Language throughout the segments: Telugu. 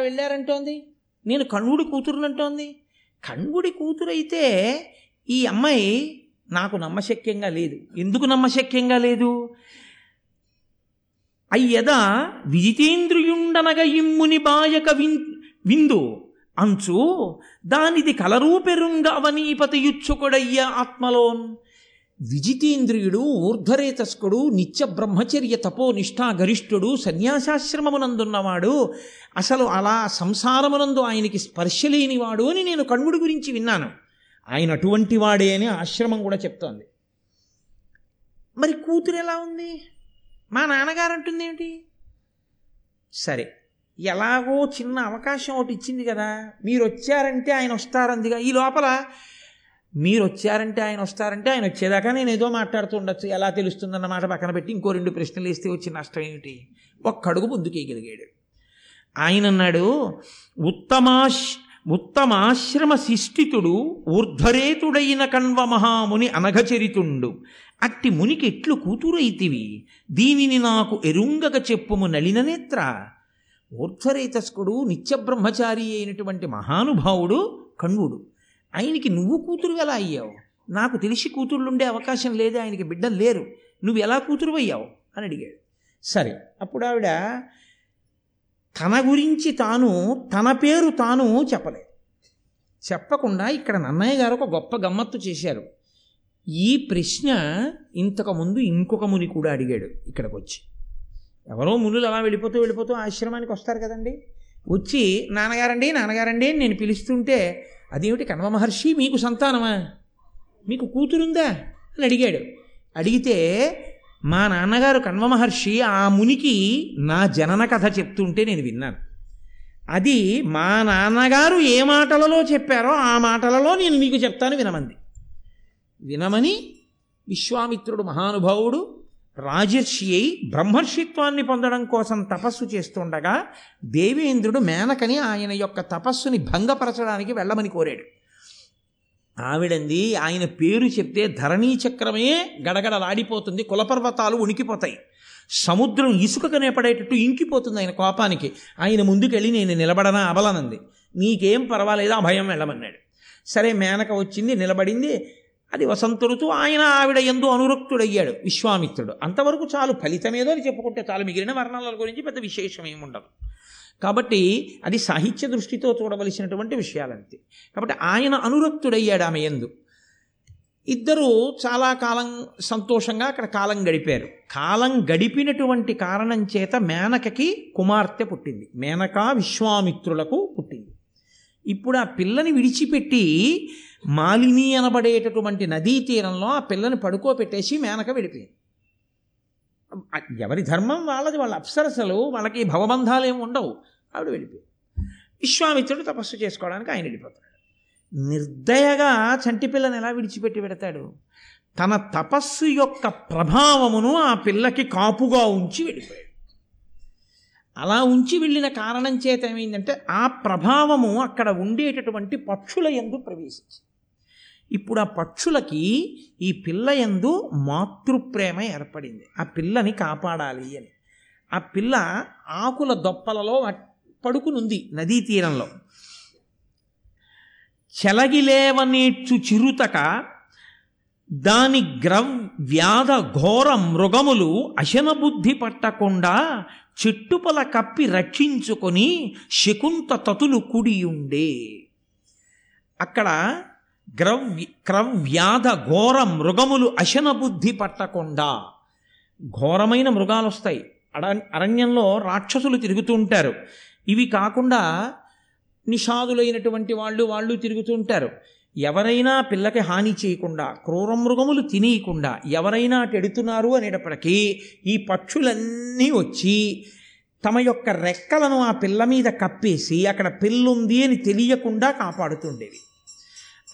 వెళ్ళారంటోంది. నేను కణువుడి కూతురునంటోంది. కణువుడి కూతురు అయితే ఈ అమ్మాయి నాకు నమ్మశక్యంగా లేదు. ఎందుకు నమ్మశక్యంగా లేదు? అయ్యదా విజితేంద్రియుండనగ ఇమ్ముని బాయక విన్ విందు. అంచు దానిది కలరూపెరుంగ అవనీపతియుచ్చుకొడయ్య ఆత్మలోన్. విజితేంద్రియుడు ఊర్ధ్వరేతస్కుడు నిత్య బ్రహ్మచర్య తపో నిష్ఠా గరిష్ఠుడు సన్యాసాశ్రమమునందున్నవాడు అసలు అలా సంసారమునందు ఆయనకి స్పర్శ లేనివాడు అని నేను కణుడు గురించి విన్నాను. ఆయన అటువంటి వాడే అని ఆశ్రమం కూడా చెప్తోంది. మరి కూతురు ఎలా ఉంది? మా నాన్నగారు అంటుంది ఏమిటి సరే ఎలాగో చిన్న అవకాశం ఒకటి ఇచ్చింది కదా మీరు వచ్చారంటే ఆయన వస్తారందిగా. ఈ లోపల మీరు వచ్చారంటే ఆయన వస్తారంటే ఆయన వచ్చేదాకా నేను ఏదో మాట్లాడుతూ ఉండొచ్చు ఎలా తెలుస్తుందన్న మాట పక్కన పెట్టి ఇంకో రెండు ప్రశ్నలు వేస్తే వచ్చి నష్టం ఏమిటి? ఒక్కడుగు ముందుకేయగలిగాడు. ఆయన అన్నాడు ఉత్తమాశ్ ఉత్తమాశ్రమ శిష్టితుడు ఊర్ధ్వరేతుడైన కణ్వ మహాముని అనఘచరితుండు. అట్టి మునికి ఎట్లు కూతురైతివి. దీనిని నాకు ఎరుంగక చెప్పుము నలిన నేత్ర. ఊర్ధ్వరేతస్కుడు నిత్యబ్రహ్మచారి అయినటువంటి మహానుభావుడు కణ్వుడు. ఆయనకి నువ్వు కూతురు ఎలా అయ్యావు? నాకు తెలిసి కూతుళ్ళుండే అవకాశం లేదు ఆయనకి బిడ్డలు లేరు. నువ్వు ఎలా కూతురు అయ్యావు? అని అడిగాడు. సరే అప్పుడు ఆవిడ తన గురించి తాను తన పేరు తాను చెప్పలేదు. చెప్పకుండా ఇక్కడ నన్నయ్య గారు ఒక గొప్ప గమ్మత్తు చేశారు. ఈ ప్రశ్న ఇంతకు ముందు ఇంకొక ముని కూడా అడిగాడు ఇక్కడికి వచ్చి ఎవరో మునులు అలా వెళ్ళిపోతూ వెళ్ళిపోతూ ఆశ్రమానికి వస్తారు కదండి? వచ్చి నాన్నగారండి నాన్నగారండి నేను పిలుస్తుంటే అదేమిటి కణవ మహర్షి? మీకు సంతానమా? మీకు కూతురుందా? అని అడిగాడు. అడిగితే మా నాన్నగారు కణ్వ మహర్షి ఆ మునికి నా జనన కథ చెప్తుంటే నేను విన్నాను. అది మా నాన్నగారు ఏ మాటలలో చెప్పారో ఆ మాటలలో నేను మీకు చెప్తాను వినమంది. వినమని విశ్వామిత్రుడు మహానుభావుడు రాజర్షి అయి బ్రహ్మర్షిత్వాన్ని పొందడం కోసం తపస్సు చేస్తుండగా దేవేంద్రుడు మేనకని ఆయన యొక్క తపస్సుని భంగపరచడానికి వెళ్ళమని కోరాడు. ఆవిడంది ఆయన పేరు చెప్తే ధరణీ చక్రమే గడగడలాడిపోతుంది కులపర్వతాలు ఉనికిపోతాయి. సముద్రం ఇసుక కనేపడేటట్టు ఇంకిపోతుంది ఆయన కోపానికి. ఆయన ముందుకెళ్ళి నేను నిలబడనా అబలనంది. నీకేం పర్వాలేదు ఆ భయం వెళ్ళమన్నాడు. సరే మేనక వచ్చింది నిలబడింది. అది వసంత ఋతువు ఆయన ఆవిడ ఎందు అనురక్తుడయ్యాడు విశ్వామిత్రుడు. అంతవరకు చాలు ఫలితమేదో అని చెప్పుకుంటే చాలు మిగిలిన వర్ణాల గురించి పెద్ద విశేషం ఏముండదు కాబట్టి అది సాహిత్య దృష్టితో చూడవలసినటువంటి విషయాలంతే. కాబట్టి ఆయన అనురక్తుడయ్యాడు ఆమె ఎందు. ఇద్దరూ చాలా కాలం సంతోషంగా అక్కడ కాలం గడిపారు. కాలం గడిపినటువంటి కారణం చేత మేనకకి కుమార్తె పుట్టింది. మేనక విశ్వామిత్రులకు పుట్టింది. ఇప్పుడు ఆ పిల్లని విడిచిపెట్టి మాలిని అనబడేటటువంటి నదీ తీరంలో ఆ పిల్లని పడుకోబెట్టేసి మేనక వెళ్ళిపోయింది ఎవరి ధర్మం వాళ్ళది వాళ్ళ అప్సరసలు వాళ్ళకి భవబంధాలు ఏమి ఉండవు. ఆవిడ వెళ్ళిపోయింది విశ్వామిత్రుడు తపస్సు చేసుకోవడానికి ఆయన వెళ్ళిపోతాడు నిర్దయగా చంటి పిల్లని ఎలా విడిచిపెట్టి పెడతాడు? తన తపస్సు యొక్క ప్రభావమును ఆ పిల్లకి కాపుగా ఉంచి వెళ్ళిపోయాడు అలా ఉంచి వెళ్ళిన కారణం చేత ఏమైందంటే ఆ ప్రభావము అక్కడ ఉండేటటువంటి పక్షుల ఎందు ప్రవేశించింది. ఇప్పుడు ఆ పక్షులకి ఈ పిల్ల ఎందు మాతృప్రేమ ఏర్పడింది. ఆ పిల్లని కాపాడాలి అని. ఆ పిల్ల ఆకుల దొప్పలలో పడుకునుంది నదీ తీరంలో. చెలగిలేవనేర్చు చిరుతక దాని గ్రవ్ వ్యాధ ఘోర మృగములు అశనబుద్ధి పట్టకుండా చెట్టుపల కప్పి రక్షించుకొని శకుంత తతులు కుడియుండే అక్కడ గ్రవ్య క్రవ్యాధ ఘోర మృగములు అశనబుద్ధి పట్టకుండా ఘోరమైన మృగాలు వస్తాయి అడ అరణ్యంలో రాక్షసులు తిరుగుతూ ఉంటారు. ఇవి కాకుండా నిషాదులైనటువంటి వాళ్ళు వాళ్ళు తిరుగుతూ ఉంటారు. ఎవరైనా పిల్లకి హాని చేయకుండా క్రూర మృగములు తినేయకుండా ఎవరైనా అటెడుతున్నారు అనేటప్పటికీ ఈ పక్షులన్నీ వచ్చి తమ యొక్క రెక్కలను ఆ పిల్ల మీద కప్పేసి అక్కడ పిల్లుంది అని తెలియకుండా కాపాడుతుండేవి.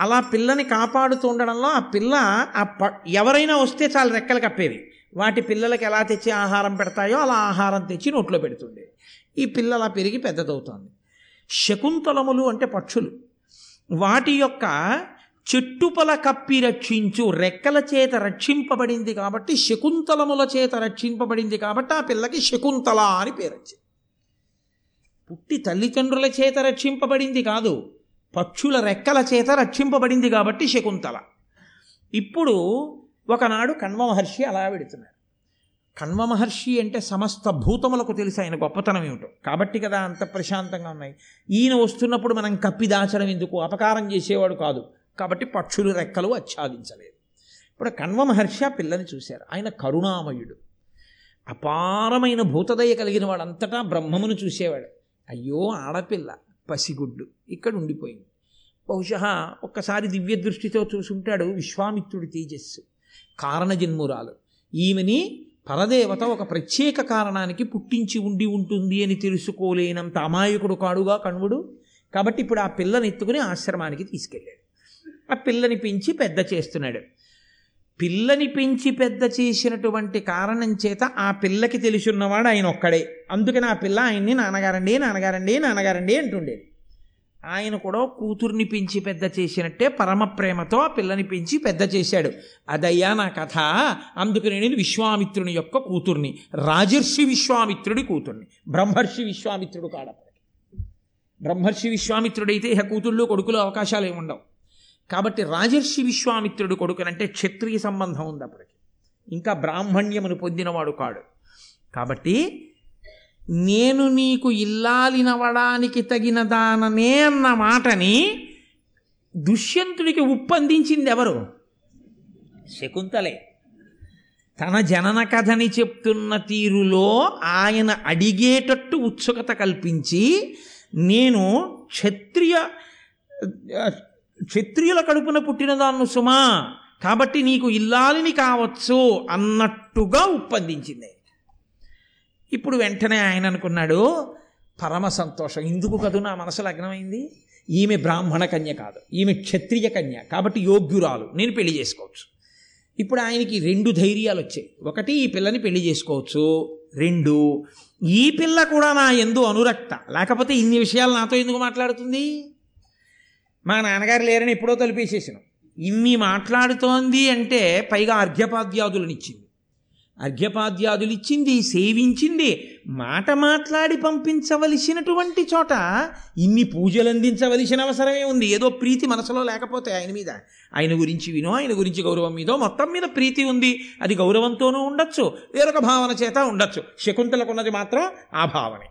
అలా పిల్లని కాపాడుతూ ఉండడంలో ఆ పిల్ల ఆ ప ఎవరైనా వస్తే చాలా రెక్కలు కప్పేవి. వాటి పిల్లలకి ఎలా తెచ్చి ఆహారం పెడతాయో అలా ఆహారం తెచ్చి నోట్లో పెడుతుంది ఈ పిల్ల అలా పెరిగి పెద్దదవుతోంది. శకుంతలములు అంటే పక్షులు. వాటి యొక్క చెట్టుపల కప్పి రక్షించు రెక్కల చేత రక్షింపబడింది కాబట్టి శకుంతలముల చేత రక్షింపబడింది కాబట్టి ఆ పిల్లకి శకుంతల అని పేరు వచ్చింది పుట్టి తల్లిదండ్రుల చేత రక్షింపబడింది కాదు. పక్షుల రెక్కల చేత రక్షింపబడింది కాబట్టి శకుంతల. ఇప్పుడు ఒకనాడు కణ్వ మహర్షి అలా పెడుతున్నారు కణ్వ మహర్షి అంటే సమస్త భూతములకు తెలిసి ఆయన గొప్పతనం ఏమిటో. కాబట్టి కదా అంత ప్రశాంతంగా ఉన్నాయి. ఈయన వస్తున్నప్పుడు మనం కప్పి దాచడం ఎందుకు? అపకారం చేసేవాడు కాదు. కాబట్టి పక్షులు రెక్కలు ఆచ్ఛాదించలేదు. ఇప్పుడు కణ్వ మహర్షి ఆ పిల్లని చూశారు. ఆయన కరుణామయుడు. అపారమైన భూతదయ కలిగిన వాడంతటా బ్రహ్మమును చూసేవాడు. అయ్యో ఆడపిల్ల. పసిగుడ్డు. ఇక్కడ ఉండిపోయింది. బహుశా ఒక్కసారి దివ్య దృష్టితో చూసుంటాడు విశ్వామిత్రుడి తేజస్సు. కారణజన్మురాలు. ఈమెని పరదేవత ఒక ప్రత్యేక కారణానికి పుట్టించి ఉండి ఉంటుంది అని తెలుసుకోలేనంత అమాయకుడు కాడుగా కణువుడు. కాబట్టి ఇప్పుడు ఆ పిల్లని ఎత్తుకుని ఆశ్రమానికి తీసుకెళ్ళాడు. ఆ పిల్లని పెంచి పెద్ద చేస్తున్నాడు. పిల్లని పెంచి పెద్ద చేసినటువంటి కారణం చేత ఆ పిల్లకి తెలిసున్నవాడు ఆయన ఒక్కడే. అందుకని ఆ పిల్ల ఆయన్ని నాన్నగారండి నాన్నగారండి నాన్నగారండి అంటుండేది ఆయన కూడా కూతుర్ని పెంచి పెద్ద చేసినట్టే పరమ ప్రేమతో ఆ పిల్లని పెంచి పెద్ద చేశాడు. అదయ్యా నా కథ. అందుకని నేను విశ్వామిత్రుని యొక్క కూతుర్ని రాజర్షి విశ్వామిత్రుడి కూతుర్ని బ్రహ్మర్షి విశ్వామిత్రుడు కాడప్పటికి బ్రహ్మర్షి విశ్వామిత్రుడైతే ఇహ కూతుళ్ళు కొడుకులు అవకాశాలు ఏముండవు. కాబట్టి రాజర్షి విశ్వామిత్రుడు కొడుకునంటే క్షత్రియ సంబంధం ఉంది అప్పటికి. ఇంకా బ్రాహ్మణ్యమును పొందినవాడు కాడు. కాబట్టి నేను నీకు ఇల్లాలినవడానికి తగిన దాననే అన్న మాటని దుష్యంతుడికి ఉప్పందించింది ఎవరు? శకుంతలే. తన జనన కథని చెప్తున్న తీరులో ఆయన అడిగేటట్టు ఉత్సుకత కల్పించి నేను క్షత్రియ క్షత్రియుల కడుపున పుట్టిన దాన్ని సుమా కాబట్టి నీకు ఇల్లాలిని కావచ్చు అన్నట్టుగా ఉప్పందించింది. ఇప్పుడు వెంటనే ఆయన అనుకున్నాడు పరమ సంతోషం. ఇందుకు కదూ నా మనసు లగ్నమైంది ఈమె బ్రాహ్మణ కన్య కాదు. ఈమె క్షత్రియ కన్య. కాబట్టి యోగ్యురాలు. నేను పెళ్ళి చేసుకోవచ్చు. ఇప్పుడు ఆయనకి రెండు ధైర్యాలు వచ్చాయి ఒకటి ఈ పిల్లని పెళ్ళి చేసుకోవచ్చు. రెండు ఈ పిల్ల కూడా నా ఎందు అనురక్త. లేకపోతే ఇన్ని విషయాలు నాతో ఎందుకు మాట్లాడుతుంది? మా నాన్నగారు లేరని ఎప్పుడో తలిపేసేసాను. ఇన్ని మాట్లాడుతోంది అంటే పైగా అర్ఘ్యపాద్యాదులనిచ్చింది. అర్ఘ్యపాద్యాదులు ఇచ్చింది సేవించింది మాట మాట్లాడి పంపించవలసినటువంటి చోట ఇన్ని పూజలు అందించవలసిన అవసరమే ఉంది. ఏదో ప్రీతి మనసులో లేకపోతే ఆయన మీద. ఆయన గురించి వినో ఆయన గురించి గౌరవం మీదో మొత్తం మీద ప్రీతి ఉంది. అది గౌరవంతోనూ ఉండొచ్చు వేరొక భావన చేత ఉండొచ్చు. శకుంతలకున్నది మాత్రం ఆ భావనే.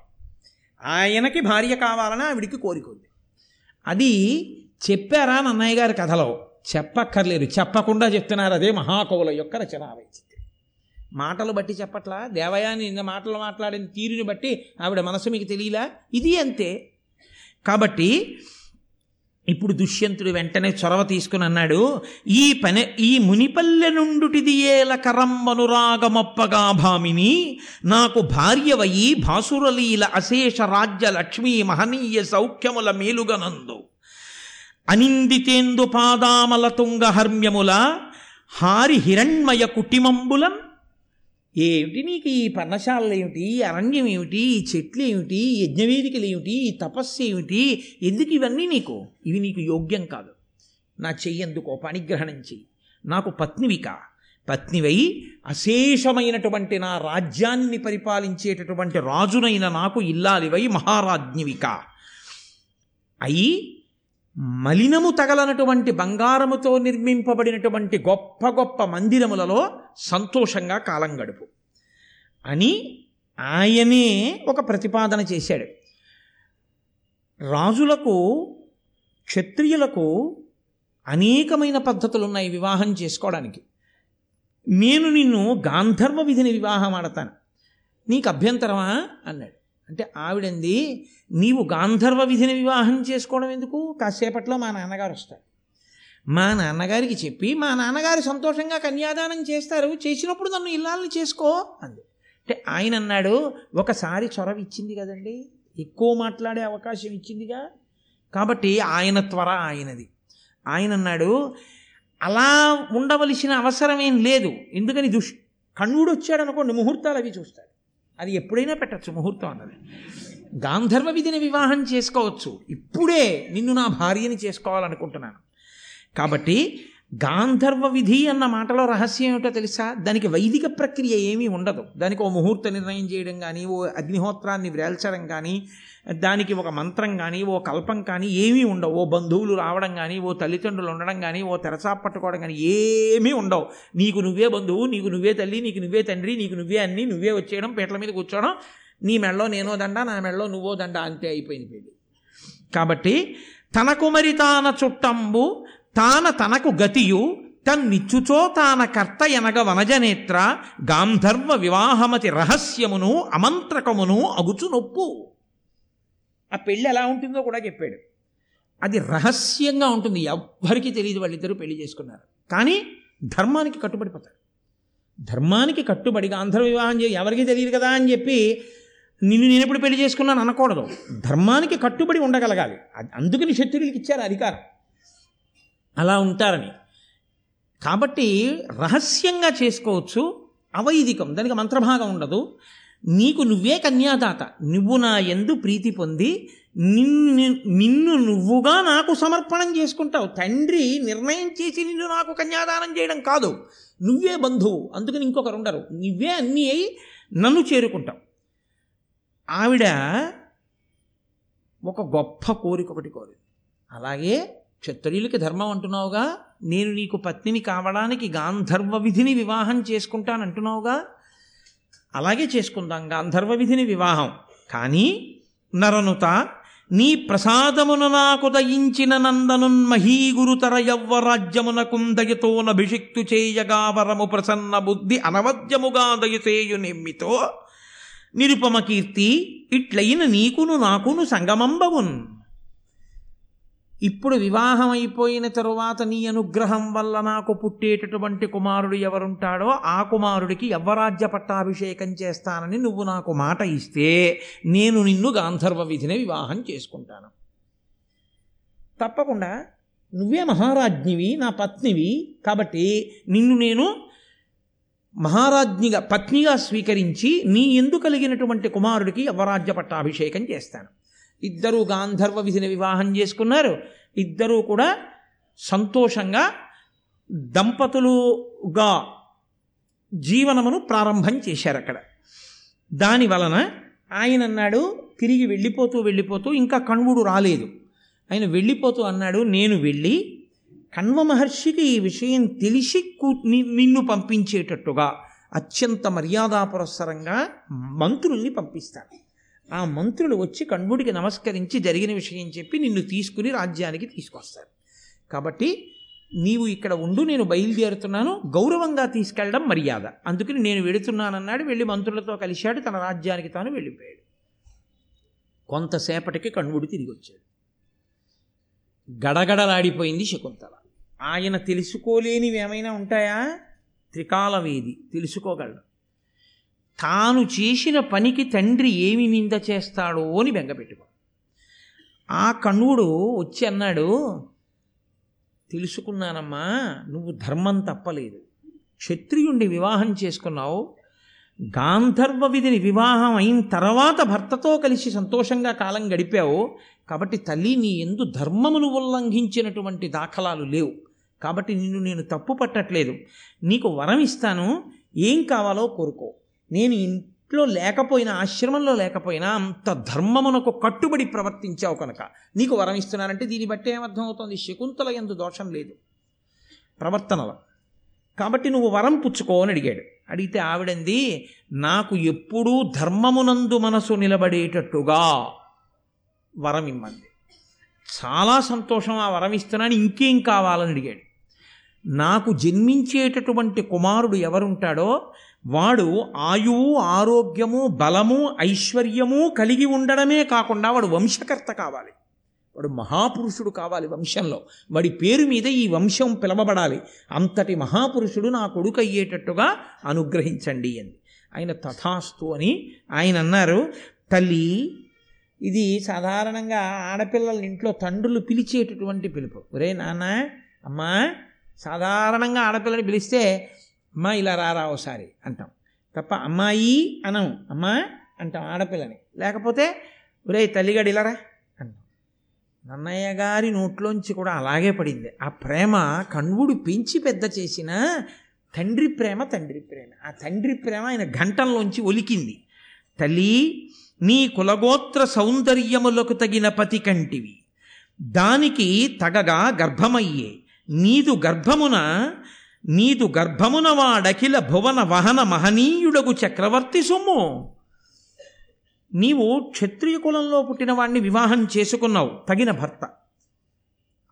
ఆయనకి భార్య కావాలని ఆవిడికి కోరిక ఉంది. అది చెప్పారా నన్నయ్య గారి కథలో? చెప్పక్కర్లేదు. చెప్పకుండా చెప్తున్నారు అదే మహాకవుల యొక్క రచన వైచిత్యం మాటలు బట్టి చెప్పట్లా? దేవయాని నిన్న మాటలు మాట్లాడిన తీరుని బట్టి ఆవిడ మనసు మీకు తెలియలా? ఇది అంతే. కాబట్టి ఇప్పుడు దుష్యంతుడు వెంటనే చొరవ తీసుకుని అన్నాడు ఈ పని ఈ మునిపల్లె నుండుటిది ఏల కరంబనురాగమొప్పగా భామిని నాకు భార్యవయి భాసురలీల అశేష రాజ్య లక్ష్మీ మహనీయ సౌఖ్యముల మేలుగనందు. అనిందితేందు పాదామల తుంగ హర్మ్యముల హారి హిరణ్మయ కుటిమంబులం ఏమిటి నీకు ఈ పర్ణశాలలు ఏమిటి? అరణ్యం ఏమిటి? ఈ చెట్లు ఏమిటి? యజ్ఞవేదికలు ఏమిటి? ఈ తపస్సు ఏమిటి? ఎందుకు ఇవన్నీ నీకు? ఇవి నీకు యోగ్యం కాదు. నా చెయ్యందుకో పనిగ్రహణం చెయ్యి. నాకు పత్నివిక. పత్నివై అశేషమైనటువంటి నా రాజ్యాన్ని పరిపాలించేటటువంటి రాజునైన నాకు ఇల్లాలివై మహారాజ్ఞివిక. అయి మలినము తగలనటువంటి బంగారముతో నిర్మింపబడినటువంటి గొప్ప గొప్ప మందిరములలో సంతోషంగా కాలం గడుపు. అని ఆయనే ఒక ప్రతిపాదన చేశాడు. రాజులకు క్షత్రియులకు అనేకమైన పద్ధతులు ఉన్నాయి వివాహం చేసుకోవడానికి. నేను నిన్ను గాంధర్వ విధిని వివాహం ఆడతాను. నీకు అభ్యంతరమా? అన్నాడు. అంటే ఆవిడంది నీవు గాంధర్వ విధిని వివాహం చేసుకోవడం ఎందుకు? కాసేపట్లో మా నాన్నగారు వస్తారు. మా నాన్నగారికి చెప్పి మా నాన్నగారు సంతోషంగా కన్యాదానం చేస్తారు చేసినప్పుడు నన్ను ఇల్లాలని చేసుకో అంది. అంటే ఆయన అన్నాడు ఒకసారి చొరవ ఇచ్చింది కదండి ఎక్కువ మాట్లాడే అవకాశం ఇచ్చిందిగా. కాబట్టి ఆయన త్వర ఆయనది. ఆయన అన్నాడు అలా ఉండవలసిన అవసరం ఏం లేదు. ఎందుకని దుష్ కణుడు వచ్చాడు అనుకోండి ముహూర్తాలు అవి చూస్తాడు. అది ఎప్పుడైనా పెట్టచ్చు ముహూర్తం అన్నది. గాంధర్వ విధిని వివాహం చేసుకోవచ్చు. ఇప్పుడే నిన్ను నా భార్యని చేసుకోవాలనుకుంటున్నాను. కాబట్టి గాంధర్వ విధి అన్న మాటలో రహస్యం ఏమిటో తెలుసా? దానికి వైదిక ప్రక్రియ ఏమీ ఉండదు. దానికి ఓ ముహూర్త నిర్ణయం చేయడం కానీ ఓ అగ్నిహోత్రాన్ని వ్రేల్చడం కానీ దానికి ఒక మంత్రం కానీ ఓ కల్పం కానీ ఏమీ ఉండవు. ఓ బంధువులు రావడం కానీ ఓ తల్లిదండ్రులు ఉండడం కానీ ఓ తెరచాప పట్టుకోవడం కానీ ఏమీ ఉండవు. నీకు నువ్వే బంధువు నీకు నువ్వే తల్లి నీకు నువ్వే తండ్రి నీకు నువ్వే అన్నీ నువ్వే వచ్చేయడం పీటల మీద కూర్చోవడం నీ మెళ్ళో నేనో దండ నా మెళ్ళో నువ్వో దండ అంతే అయిపోయింది పెళ్ళి. కాబట్టి తన కుమరి తాన చుట్టంబు తాన తనకు గతియు తన్నిచ్చుచో తాన కర్త ఎనగ వనజనేత్ర గాంధర్వ వివాహమతి రహస్యమును అమంత్రకమును అగుచు నొప్పు. ఆ పెళ్ళి ఎలా ఉంటుందో కూడా చెప్పాడు. అది రహస్యంగా ఉంటుంది. ఎవ్వరికీ తెలియదు వాళ్ళిద్దరూ పెళ్ళి చేసుకున్నారు. కానీ ధర్మానికి కట్టుబడిపోతారు. ధర్మానికి కట్టుబడి గాంధర్వ వివాహం చే ఎవరికీ తెలియదు కదా అని చెప్పి నిన్ను నేను ఎప్పుడు పెళ్ళి చేసుకున్నాను అనకూడదు. ధర్మానికి కట్టుబడి ఉండగలగాలి. అది- అందుకని క్షత్రియులకి ఇచ్చారు అధికారం. అలా ఉంటారని. కాబట్టి రహస్యంగా చేసుకోవచ్చు అవైదికం. దానికి మంత్రభాగం ఉండదు. నీకు నువ్వే కన్యాదాత. నువ్వు నా ఎందు ప్రీతి పొంది నిన్ను నిన్ను నువ్వుగా నాకు సమర్పణం చేసుకుంటావు. తండ్రి నిర్ణయం చేసి నిన్ను నాకు కన్యాదానం చేయడం కాదు. నువ్వే బంధువు. అందుకని ఇంకొకరు ఉండరు. నువ్వే అన్నీ అయి నన్ను చేరుకుంటావు. ఆవిడ ఒక గొప్ప కోరిక ఒకటి కోరింది. అలాగే క్షత్రియులకి ధర్మం అంటున్నావుగా? నేను నీకు పత్నిని కావడానికి గాంధర్వ విధిని వివాహం చేసుకుంటానంటున్నావుగా? అలాగే చేసుకుందాం గాంధర్వ విధిని వివాహం. కానీ నరనుత నీ ప్రసాదమున నాకు దయించిన నందనున్ మహీగురుతర యవ్వరాజ్యమునకుందయతోనభిషిక్తు చేయగా వరము ప్రసన్న బుద్ధి అనవద్యముగా దయచేయు నిమ్మితో నిరుపమ కీర్తి ఇట్లయిన నీకును నాకును సంగమంబవున్. ఇప్పుడు వివాహం అయిపోయిన తరువాత నీ అనుగ్రహం వల్ల నాకు పుట్టేటటువంటి కుమారుడు ఎవరుంటాడో ఆ కుమారుడికి యవ్వరాజ్య పట్టాభిషేకం చేస్తానని నువ్వు నాకు మాట ఇస్తే నేను నిన్ను గాంధర్వ విధిని వివాహం చేసుకుంటాను. తప్పకుండా నువ్వే మహారాజ్ఞివి నా పత్నివి కాబట్టి నిన్ను నేను మహారాజ్ఞిగా పత్నిగా స్వీకరించి నీ ఎందు కలిగినటువంటి కుమారుడికి యవ్వరాజ్య పట్టాభిషేకం చేస్తాను. ఇద్దరూ గాంధర్వ విధిని వివాహం చేసుకున్నారు. ఇద్దరూ కూడా సంతోషంగా దంపతులుగా జీవనమును ప్రారంభం చేశారు అక్కడ. దాని వలన ఆయన అన్నాడు తిరిగి వెళ్ళిపోతూ వెళ్ళిపోతూ ఇంకా కణ్వుడు రాలేదు. ఆయన వెళ్ళిపోతూ అన్నాడు నేను వెళ్ళి కణ్వ మహర్షికి ఈ విషయం తెలిసి కూ- నిన్ను పంపించేటట్టుగా అత్యంత మర్యాదాపురస్సరంగా మంత్రుల్ని పంపిస్తాను. ఆ మంత్రులు వచ్చి కణ్వుడికి నమస్కరించి జరిగిన విషయం చెప్పి నిన్ను తీసుకుని రాజ్యానికి తీసుకొస్తారు. కాబట్టి నీవు ఇక్కడ ఉండు నేను బయలుదేరుతున్నాను గౌరవంగా తీసుకెళ్ళడం మర్యాద. అందుకని నేను వెడుతున్నానన్నాడు వెళ్ళి మంత్రులతో కలిశాడు తన రాజ్యానికి తాను వెళ్ళిపోయాడు. కొంతసేపటికి కణ్వుడు తిరిగి వచ్చాడు గడగడలాడిపోయింది శకుంతల. ఆయన తెలుసుకోలేనివి ఏమైనా ఉంటాయా? త్రికాలవేది తెలుసుకోగలడు. తాను చేసిన పనికి తండ్రి ఏమి నింద చేస్తాడో అని బెంగపెట్టుకో. ఆ కణువుడు వచ్చి అన్నాడు తెలుసుకున్నానమ్మా నువ్వు ధర్మం తప్పలేదు. క్షత్రియుణ్ణి వివాహం చేసుకున్నావు. గాంధర్వ విధిని వివాహం అయిన తర్వాత భర్తతో కలిసి సంతోషంగా కాలం గడిపావు. కాబట్టి తల్లి నీ ఎందు ధర్మమును ఉల్లంఘించినటువంటి దాఖలాలు లేవు. కాబట్టి నిన్ను నేను తప్పు పట్టట్లేదు నీకు వరం ఇస్తాను. ఏం కావాలో కోరుకో. నేను ఇంట్లో లేకపోయినా ఆశ్రమంలో లేకపోయినా అంత ధర్మమునకు కట్టుబడి ప్రవర్తించావు కనుక నీకు వరం ఇస్తున్నానంటే దీన్ని బట్టి ఏమర్థం అవుతుంది శకుంతల ఎందు దోషం లేదు. ప్రవర్తనలో కాబట్టి నువ్వు వరం పుచ్చుకో అని అడిగాడు. అడిగితే ఆవిడంది నాకు ఎప్పుడూ ధర్మమునందు మనసు నిలబడేటట్టుగా వరం ఇమ్మంది. చాలా సంతోషం ఆ వరం ఇస్తున్నాను ఇంకేం కావాలని అడిగాడు. నాకు జన్మించేటటువంటి కుమారుడు ఎవరుంటాడో వాడు ఆయువు ఆరోగ్యము బలము ఐశ్వర్యము కలిగి ఉండడమే కాకుండా వాడు వంశకర్త కావాలి. వాడు మహాపురుషుడు కావాలి వంశంలో. వాడి పేరు మీద ఈ వంశం పిలవబడాలి. అంతటి మహాపురుషుడు నా కొడుకు అయ్యేటట్టుగా అనుగ్రహించండి అని ఆయన తథాస్తు అని ఆయన అన్నారు తల్లి ఇది సాధారణంగా ఆడపిల్లల ఇంట్లో తండ్రులు పిలిచేటటువంటి పిలుపు. ఒరే నాన్న అమ్మా సాధారణంగా ఆడపిల్లని పిలిస్తే అమ్మా ఇలా రారా ఒకసారి అంటాం. తప్ప అమ్మాయి అనం అమ్మా అంటాం ఆడపిల్లని. లేకపోతే ఒరే తల్లిగాడు ఇలా రా అంటాం. నన్నయ్య గారి నోట్లోంచి కూడా అలాగే పడింది. ఆ ప్రేమ కణ్వుడు పెంచి పెద్ద చేసిన తండ్రి ప్రేమ తండ్రి ప్రేమ. ఆ తండ్రి ప్రేమ ఆయన గంటల్లోంచి ఒలికింది. తల్లి నీ కులగోత్ర సౌందర్యములకు తగిన పతి కంటివి. దానికి తగగా గర్భమయ్యే. నీదు గర్భమున నీదు గర్భమున వాడకిల భువన వహన మహనీయుడగు చక్రవర్తి సొమ్ము. నీవు క్షత్రియ కులంలో పుట్టిన వాణ్ణి వివాహం చేసుకున్నావు తగిన భర్త.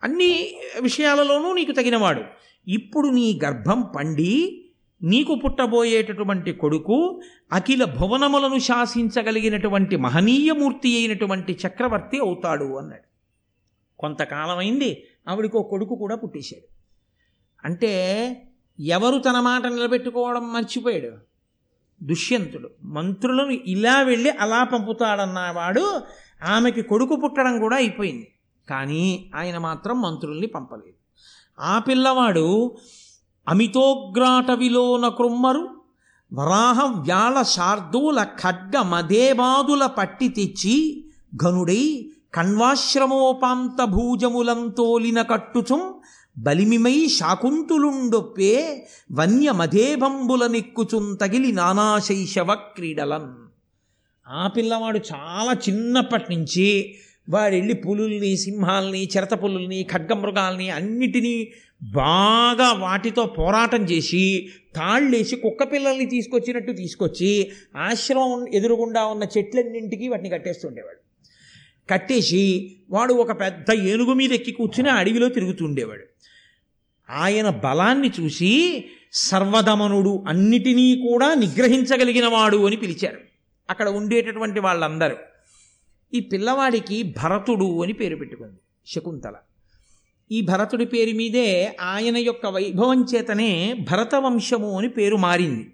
అన్ని విషయాలలోనూ నీకు తగినవాడు. ఇప్పుడు నీ గర్భం పండి నీకు పుట్టబోయేటటువంటి కొడుకు అఖిల భువనములను శాసించగలిగినటువంటి మహనీయమూర్తి అయినటువంటి చక్రవర్తి అవుతాడు అన్నాడు. కొంతకాలమైంది ఆవిడికి కొడుకు కూడా పుట్టేశాడు. అంటే ఎవరు తన మాట నిలబెట్టుకోవడం మర్చిపోయాడు? దుష్యంతుడు. మంత్రులను ఇలా వెళ్ళి అలా పంపుతాడన్నవాడు ఆమెకి కొడుకు పుట్టడం కూడా అయిపోయింది. కానీ ఆయన మాత్రం మంత్రుల్ని పంపలేదు. ఆ పిల్లవాడు అమితోగ్రాటవిలోన క్రుమ్మరు వరాహ వ్యాళ శార్దూల ఖడ్గ మదేబాదుల పట్టి తెచ్చి ఘనుడై కణ్వాశ్రమోపాంత భూజములంతోలిన కట్టుచుం బలిమిమై శాకుంతులుండొప్పే వన్య మధేభంబుల నిక్కుచున్ తగిలి నానాశైశవ క్రీడలన్ ఆ పిల్లవాడు చాలా చిన్నప్పటి నుంచి వాడెళ్ళి పులుల్ని సింహాల్ని చిరత పులుల్ని ఖడ్గమృగాల్ని అన్నిటినీ బాగా వాటితో పోరాటం చేసి తాళ్ళేసి కుక్క పిల్లల్ని తీసుకొచ్చినట్టు తీసుకొచ్చి ఆశ్రమం ఎదురుగుండా ఉన్న చెట్లన్నింటికి వాటిని కట్టేస్తుండేవాడు. కట్టేసి వాడు ఒక పెద్ద ఏనుగు మీద ఎక్కి కూర్చుని అడవిలో తిరుగుతుండేవాడు. ఆయన బలాన్ని చూసి సర్వదమనుడు అన్నిటినీ కూడా నిగ్రహించగలిగినవాడు అని పిలిచారు. అక్కడ ఉండేటటువంటి వాళ్ళందరూ ఈ పిల్లవాడికి భరతుడు అని పేరు పెట్టుకుంది శకుంతల. ఈ భరతుడి పేరు మీదే ఆయన యొక్క వైభవం చేతనే భరతవంశము అని పేరు మారింది.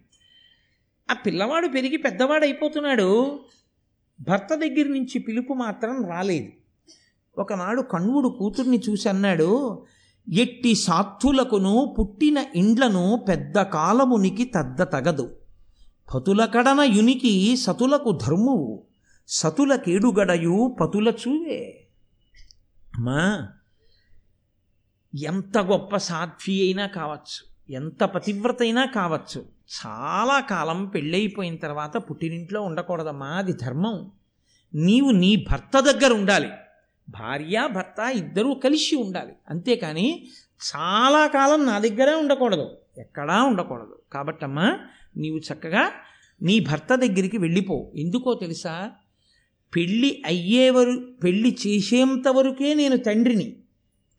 ఆ పిల్లవాడు పెరిగి పెద్దవాడైపోతున్నాడు. భర్త దగ్గర నుంచి పిలుపు మాత్రం రాలేదు. ఒకనాడు కణ్వుడు కూతుర్ని చూసి అన్నాడు ఎట్టి సాత్తులకును పుట్టిన ఇండ్లను పెద్ద కాలమునికి తద్ద తగదు. పతుల కడన యునికి సతులకు ధర్మువు. సతుల కేడుగడయు పతుల చూవే. మా ఎంత గొప్ప సాధ్వి అయినా కావచ్చు ఎంత పతివ్రత అయినా కావచ్చు చాలా కాలం పెళ్ళైపోయిన తర్వాత పుట్టినింట్లో ఉండకూడదమ్మా అది ధర్మం. నీవు నీ భర్త దగ్గర ఉండాలి భార్య భర్త ఇద్దరూ కలిసి ఉండాలి. అంతేకాని చాలా కాలం నా దగ్గరే ఉండకూడదు. ఎక్కడా ఉండకూడదు. కాబట్టమ్మా నీవు చక్కగా నీ భర్త దగ్గరికి వెళ్ళిపో. ఎందుకో తెలుసా? పెళ్ళి అయ్యేవరు పెళ్ళి చేసేంత వరకే నేను తండ్రిని.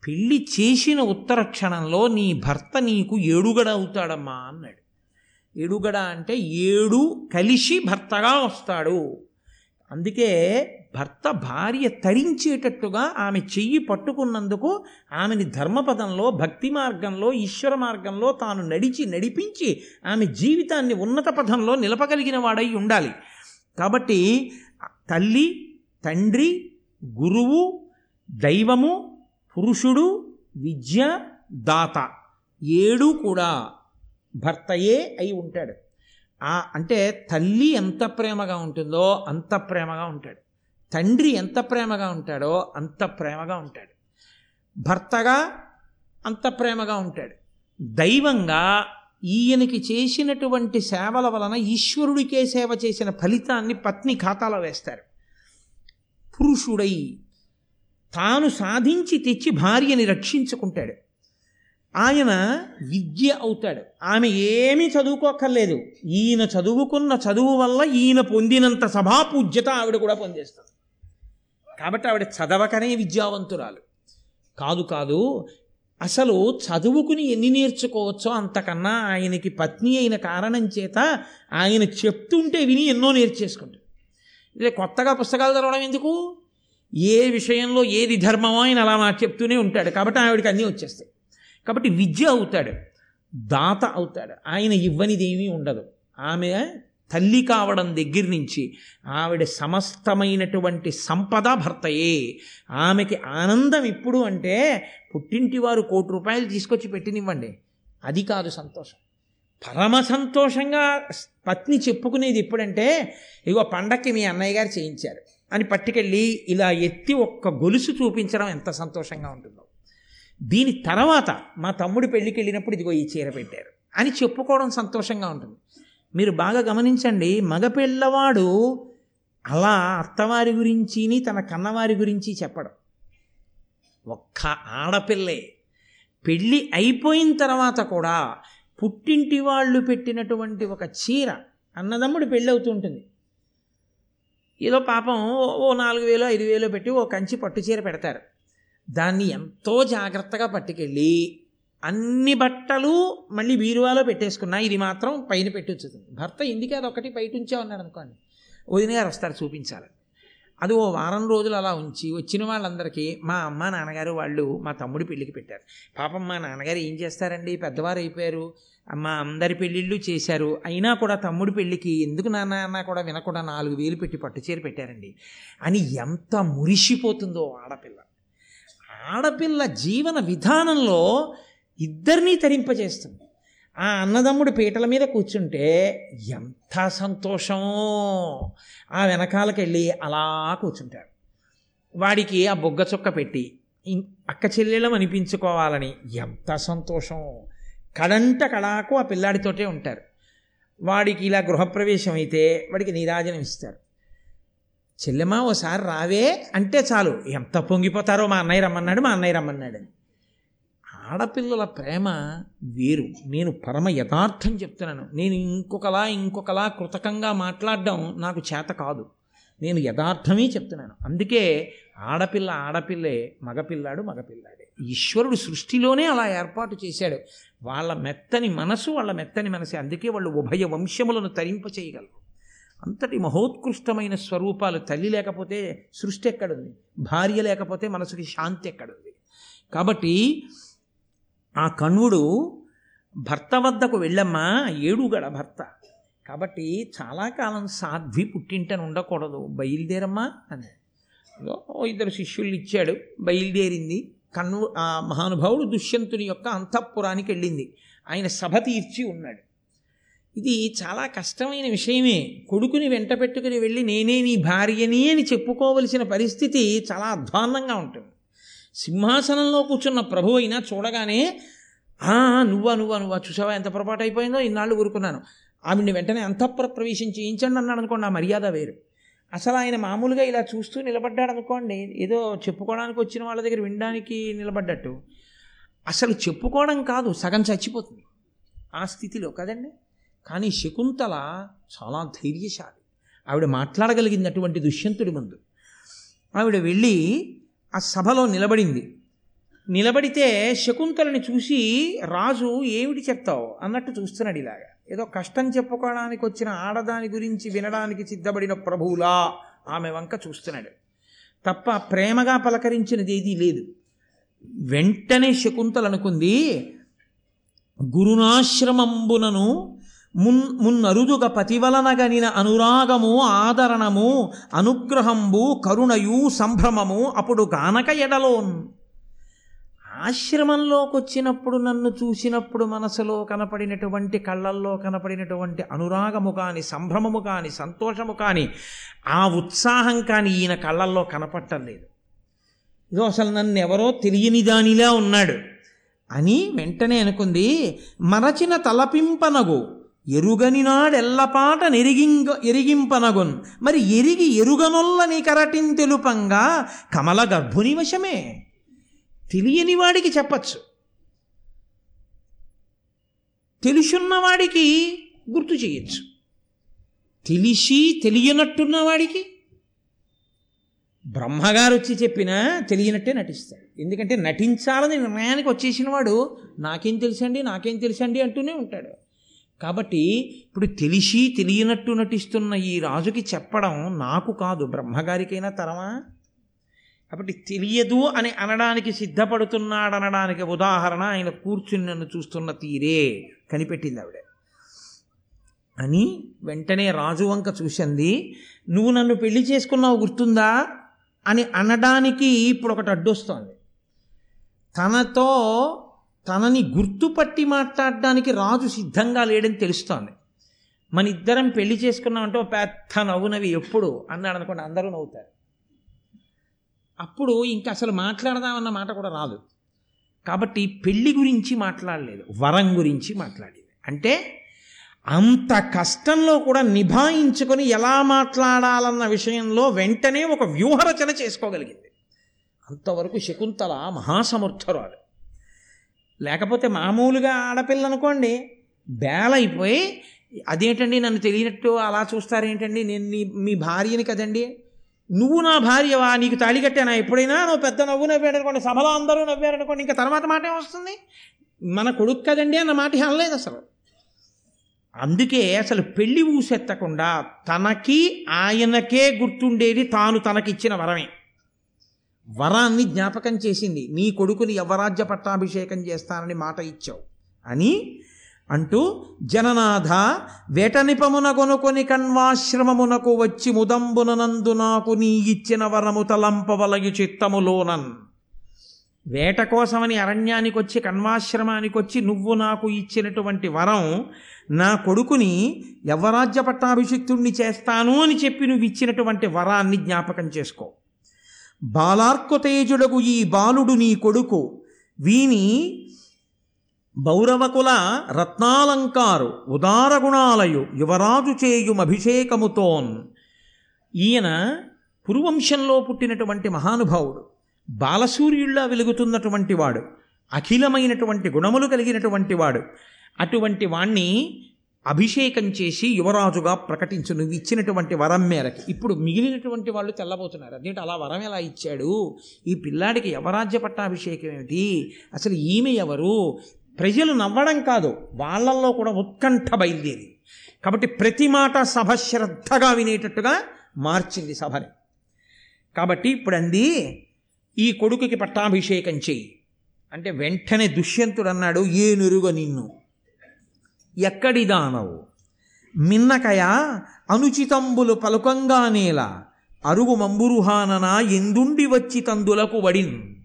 పెళ్ళి చేసిన ఉత్తర క్షణంలో నీ భర్త నీకు ఏడుగడ అవుతాడమ్మా అన్నాడు. ఏడుగడ అంటే ఏడు కలిసి భర్తగా వస్తాడు. అందుకే భర్త భార్య తరించేటట్టుగా ఆమె చెయ్యి పట్టుకున్నందుకు ఆమెని ధర్మపదంలో భక్తి మార్గంలో ఈశ్వర మార్గంలో తాను నడిచి నడిపించి ఆమె జీవితాన్ని ఉన్నత పథంలో నిలపగలిగిన వాడై ఉండాలి. కాబట్టి తల్లి తండ్రి గురువు దైవము పురుషుడు విద్య దాత ఏడు కూడా భర్తయే అయి ఉంటాడు. అంటే తల్లి ఎంత ప్రేమగా ఉంటుందో అంత ప్రేమగా ఉంటాడు. తండ్రి ఎంత ప్రేమగా ఉంటాడో అంత ప్రేమగా ఉంటాడు. భర్తగా అంత ప్రేమగా ఉంటాడు. దైవంగా ఈయనకి చేసినటువంటి సేవల వలన ఈశ్వరుడికే సేవ చేసిన ఫలితాన్ని పత్ని ఖాతాలో వేస్తారు. పురుషుడై తాను సాధించి తెచ్చి భార్యని రక్షించుకుంటాడు. ఆయన విద్య అవుతాడు. ఆమె ఏమీ చదువుకోక్కర్లేదు. ఈయన చదువుకున్న చదువు వల్ల ఈయన పొందినంత సభాపూజ్యత ఆవిడ కూడా పొందేస్తుంది. కాబట్టి ఆవిడ చదవకనే విద్యావంతురాలు. కాదు కాదు అసలు చదువుకుని ఎన్ని నేర్చుకోవచ్చో అంతకన్నా ఆయనకి పత్ని అయిన కారణం చేత ఆయన చెప్తుంటే విని ఎన్నో నేర్చేసుకుంటాడు ఇదే కొత్తగా పుస్తకాలు చదవడం ఎందుకు? ఏ విషయంలో ఏది ధర్మమో ఆయన అలా నాకు చెప్తూనే ఉంటాడు. కాబట్టి ఆవిడకి అన్నీ వచ్చేస్తాయి. కాబట్టి విద్య అవుతాడు దాత అవుతాడు. ఆయన ఇవ్వనిదేమీ ఉండదు. ఆమె తల్లి కావడం దగ్గర నుంచి ఆవిడ సమస్తమైనటువంటి సంపద భర్తయే. ఆమెకి ఆనందం ఇప్పుడు అంటే పుట్టింటి వారు కోటి రూపాయలు తీసుకొచ్చి పెట్టినివ్వండి. అది కాదు సంతోషం. పరమ సంతోషంగా పత్ని చెప్పుకునేది ఎప్పుడంటే ఇగో పండక్కి మీ అన్నయ్య గారు చేయించారు. అని పట్టుకెళ్ళి ఇలా ఎత్తి ఒక్క గొలుసు చూపించడం ఎంత సంతోషంగా ఉంటుందో. దీని తర్వాత మా తమ్ముడు పెళ్ళికి వెళ్ళినప్పుడు ఇదిగో ఈ చీర పెట్టారు. అని చెప్పుకోవడం సంతోషంగా ఉంటుంది. మీరు బాగా గమనించండి మగ పిల్లవాడు అలా అత్తవారి గురించిని తన కన్నవారి గురించి చెప్పడం. ఒక్క ఆడపిల్లే. పెళ్ళి అయిపోయిన తర్వాత కూడా పుట్టింటి వాళ్ళు పెట్టినటువంటి ఒక చీర అన్నదమ్ముడు పెళ్ళి అవుతుంటుంది ఏదో పాపం ఓ- ఓ నాలుగు వేలు ఐదు వేలు పెట్టి ఓ కంచి పట్టు చీర పెడతారు. దాన్ని ఎంతో జాగ్రత్తగా పట్టుకెళ్ళి అన్ని బట్టలు మళ్ళీ బీరువాలో పెట్టేసుకున్నా ఇది మాత్రం పైన పెట్టొచ్చు భర్త ఎందుకు అది ఒకటి బయట ఉంచే ఉన్నాడు అనుకోండి. వదిన గారు వస్తారు చూపించాలి అది ఓ వారం రోజులు అలా ఉంచి వచ్చిన వాళ్ళందరికీ మా అమ్మ నాన్నగారు వాళ్ళు మా తమ్ముడి పెళ్ళికి పెట్టారు. పాపం మా నాన్నగారు ఏం చేస్తారండి? పెద్దవారు అయిపోయారు. మా అందరి పెళ్ళిళ్ళు చేశారు. అయినా కూడా తమ్ముడి పెళ్ళికి ఎందుకు నాన్న అన్న కూడా వినకుండా నాలుగు వేలు పెట్టి పట్టుచీర పెట్టారండి. అని ఎంత మురిసిపోతుందో ఆడపిల్ల. ఆడపిల్ల జీవన విధానంలో ఇద్దరినీ తరింపజేస్తుంది. ఆ అన్నదమ్ముడు పీటల మీద కూర్చుంటే ఎంత సంతోషమో ఆ వెనకాలకెళ్ళి అలా కూర్చుంటారు వాడికి ఆ బొగ్గ చుక్క పెట్టి అక్క చెల్లెలం అనిపించుకోవాలని ఎంత సంతోషం. కడంట కడాకు ఆ పిల్లాడితోటే ఉంటారు. వాడికి ఇలా గృహప్రవేశం అయితే వాడికి నీరాజనం ఇస్తారు. చెల్లెమా ఓసారి రావే అంటే చాలు. ఎంత పొంగిపోతారో మా అన్నయ్య రమ్మన్నాడు మా అన్నయ్య రమ్మన్నాడు ఆడపిల్లల ప్రేమ వేరు. నేను పరమ యథార్థం చెప్తున్నాను. నేను ఇంకొకలా ఇంకొకలా కృతకంగా మాట్లాడడం నాకు చేత కాదు. నేను యథార్థమే చెప్తున్నాను. అందుకే ఆడపిల్ల ఆడపిల్లే మగపిల్లాడు మగపిల్లాడే. ఈశ్వరుడు సృష్టిలోనే అలా ఏర్పాటు చేశాడు. వాళ్ళ మెత్తని మనసు వాళ్ళ మెత్తని మనసు. అందుకే వాళ్ళు ఉభయ వంశములను తరింప చేయగలరు. అంతటి మహోత్కృష్టమైన స్వరూపాలు తల్లి లేకపోతే సృష్టి ఎక్కడుంది? భార్య లేకపోతే మనసుకి శాంతి ఎక్కడుంది? కాబట్టి ఆ కణ్వుడు భర్త వద్దకు వెళ్ళమ్మా ఏడుగడ భర్త. కాబట్టి చాలా కాలం సాధ్వి పుట్టింటని ఉండకూడదు. బయలుదేరమ్మా అని. ఓ ఇద్దరు శిష్యుల్ని ఇచ్చాడు. బయలుదేరింది. కన్ను ఆ మహానుభావుడు దుష్యంతుని యొక్క అంతఃపురానికి వెళ్ళింది. ఆయన సభ తీర్చి ఉన్నాడు. ఇది చాలా కష్టమైన విషయమే. కొడుకుని వెంట పెట్టుకుని వెళ్ళి నేనే నీ భార్యని అని చెప్పుకోవలసిన పరిస్థితి చాలా అధ్వాన్నంగా ఉంటుంది. సింహాసనంలో కూర్చున్న ప్రభు అయినా చూడగానే "ఆ, నువ్వా నువ్వా నువ్వా చూసావా ఎంత పొరపాటు అయిపోయిందో? ఇన్నాళ్ళు ఊరుకున్నాను. ఆవిడ్ని వెంటనే అంతఃపుర ప్రవేశం చేయించండి అన్నాడు అనుకోండి ఆ మర్యాద వేరు. అసలు ఆయన మామూలుగా ఇలా చూస్తూ నిలబడ్డాడు అనుకోండి ఏదో చెప్పుకోవడానికి వచ్చిన వాళ్ళ దగ్గర వినడానికి నిలబడ్డట్టు. అసలు చెప్పుకోవడం కాదు సగం చచ్చిపోతుంది. ఆ స్థితిలో కదండి? కానీ శకుంతల చాలా ధైర్యశాలి. ఆవిడ మాట్లాడగలిగింది అటువంటి దుష్యంతుడి ముందు. ఆవిడ వెళ్ళి ఆ సభలో నిలబడింది. నిలబడితే శకుంతలని చూసి రాజు ఏమిటి చెప్తావు? అన్నట్టు చూస్తున్నాడు ఇలాగా. ఏదో కష్టం చెప్పుకోవడానికి వచ్చిన ఆడదాని గురించి వినడానికి సిద్ధపడిన ప్రభువులా ఆమె వంక చూస్తున్నాడు. తప్ప ప్రేమగా పలకరించినది ఏదీ లేదు. వెంటనే శకుంతలు అనుకుంది గురునాశ్రమంబునను మున్ మున్నరుదుగ పతివలనగనిన అనురాగము ఆదరణము అనుగ్రహంబు కరుణయు సంభ్రమము అప్పుడు గానక ఎడలోన్. ఆశ్రమంలోకి వచ్చినప్పుడు నన్ను చూసినప్పుడు మనసులో కనపడినటువంటి కళ్ళల్లో కనపడినటువంటి అనురాగము కానీ సంభ్రమము కానీ సంతోషము కానీ ఆ ఉత్సాహం కానీ ఈయన కళ్ళల్లో కనపట్టం లేదు. ఇదో అసలు నన్ను ఎవరో తెలియని దానిలా ఉన్నాడు అని వెంటనే అనుకుంది మరచిన తలపింపనగు ఎరుగని నాడెల్లపాట నెరిగింగ ఎరిగింపనగున్. మరి ఎరిగి ఎరుగనొల్లని కరటిన్ తెలుపంగా కమల గర్భుని వశమే. తెలియని వాడికి చెప్పచ్చు. తెలుసున్నవాడికి గుర్తు చేయొచ్చు. తెలిసి తెలియనట్టున్న వాడికి. బ్రహ్మగారు వచ్చి చెప్పినా తెలియనట్టే నటిస్తాడు. ఎందుకంటే నటించాలని నిర్ణయానికి వచ్చేసిన వాడు నాకేం తెలుసండి నాకేం తెలుసండి అంటూనే ఉంటాడు. కాబట్టి ఇప్పుడు తెలిసి తెలియనట్టు నటిస్తున్న ఈ రాజుకి చెప్పడం నాకు కాదు బ్రహ్మగారికైనా తరమా? కాబట్టి తెలియదు అని అనడానికి సిద్ధపడుతున్నాడనడానికి ఉదాహరణ ఆయన కూర్చుని నన్ను చూస్తున్న తీరే కనిపెట్టింది ఆవిడ. అని వెంటనే రాజు వంక చూసింది నువ్వు నన్ను పెళ్ళి చేసుకున్నావు గుర్తుందా? అని అనడానికి ఇప్పుడు ఒకటి అడ్డొస్తోంది. తనతో తనని గుర్తుపట్టి మాట్లాడడానికి రాజు సిద్ధంగా లేడని తెలుస్తోంది. మన ఇద్దరం పెళ్ళి చేసుకున్నామంటే పెద్ద నవ్వునవి ఎప్పుడు అన్నాడు అనుకోండి అందరూ నవ్వుతారు. అప్పుడు ఇంకా అసలు మాట్లాడదామన్న మాట కూడా రాదు. కాబట్టి పెళ్ళి గురించి మాట్లాడలేదు వరం గురించి మాట్లాడేది అంటే అంత కష్టంలో కూడా నిభాయించుకొని ఎలా మాట్లాడాలన్న విషయంలో వెంటనే ఒక వ్యూహరచన చేసుకోగలిగింది. అంతవరకు శకుంతల మహాసమర్థురాలు. లేకపోతే మామూలుగా ఆడపిల్ల అనుకోండి బేలైపోయి అదేంటండి నన్ను తెలియనట్టు అలా చూస్తారేంటండి? నేను నీ మీ భార్యని కదండి? నువ్వు నా భార్యవా? నీకు తాళి కట్టానా? ఎప్పుడైనా నువ్వు పెద్ద నవ్వు నవ్వాడు అనుకోండి సభలో అందరూ నవ్వారనుకోండి ఇంకా తర్వాత మాటే వస్తుంది మన కొడుకు కదండి అన్న మాట అనలేదు అసలు. అందుకే అసలు పెళ్ళి ఊసెత్తకుండా తనకి ఆయనకే గుర్తుండేది తాను తనకిచ్చిన వరమే. వరాన్ని జ్ఞాపకం చేసింది. నీ కొడుకుని యవరాజ్య పట్టాభిషేకం చేస్తానని మాట ఇచ్చావు. అని అంటూ జననాథ వేటనిపమున కొనుకొని కణ్వాశ్రమమునకు వచ్చి ముదంబుననందు నాకు నీ ఇచ్చిన వరము తలంపవలయు చిత్తములోనన్. వేట కోసమని అరణ్యానికి వచ్చి కణ్వాశ్రమానికి వచ్చి నువ్వు నాకు ఇచ్చినటువంటి వరం నా కొడుకుని యవరాజ్య పట్టాభిషిక్తుణ్ణి చేస్తాను అని చెప్పి నువ్వు ఇచ్చినటువంటి వరాన్ని జ్ఞాపకం చేసుకో. బాలార్కుతేజుడగు ఈ బాలుడు నీ కొడుకు. వీని బౌరవకుల రత్నాలంకారు ఉదారగుణాలయు యువరాజు చేయుమభిషేకముతోన్ ఈయన పురువంశంలో పుట్టినటువంటి మహానుభావుడు బాలసూర్యుల్లా వెలుగుతున్నటువంటి వాడు అఖిలమైనటువంటి గుణములు కలిగినటువంటి వాడు. అటువంటి వాణ్ణి అభిషేకం చేసి యువరాజుగా ప్రకటించు నువ్వు ఇచ్చినటువంటి వరం మేరకు. ఇప్పుడు మిగిలినటువంటి వాళ్ళు తెల్లబోతున్నారు. అదేంటి అలా వరం ఎలా ఇచ్చాడు? ఈ పిల్లాడికి యవరాజ్య పట్టాభిషేకం ఏమిటి? అసలు ఈమె ఎవరు? ప్రజలు నవ్వడం కాదు. వాళ్ళల్లో కూడా ఉత్కంఠ బయలుదేరి. కాబట్టి ప్రతి మాట సభ శ్రద్ధగా వినేటట్టుగా మార్చింది సభని. కాబట్టి ఇప్పుడు అంది ఈ కొడుకుకి పట్టాభిషేకం చెయ్యి. అంటే వెంటనే దుష్యంతుడు అన్నాడు ఏ నిరుగ నిన్ను. ఎక్కడి దానవు మిన్నకయ అనుచితంబులు పలుకంగానేల అరుగు మంబురుహానన ఎందుండి వచ్చి తందులకు వడిన్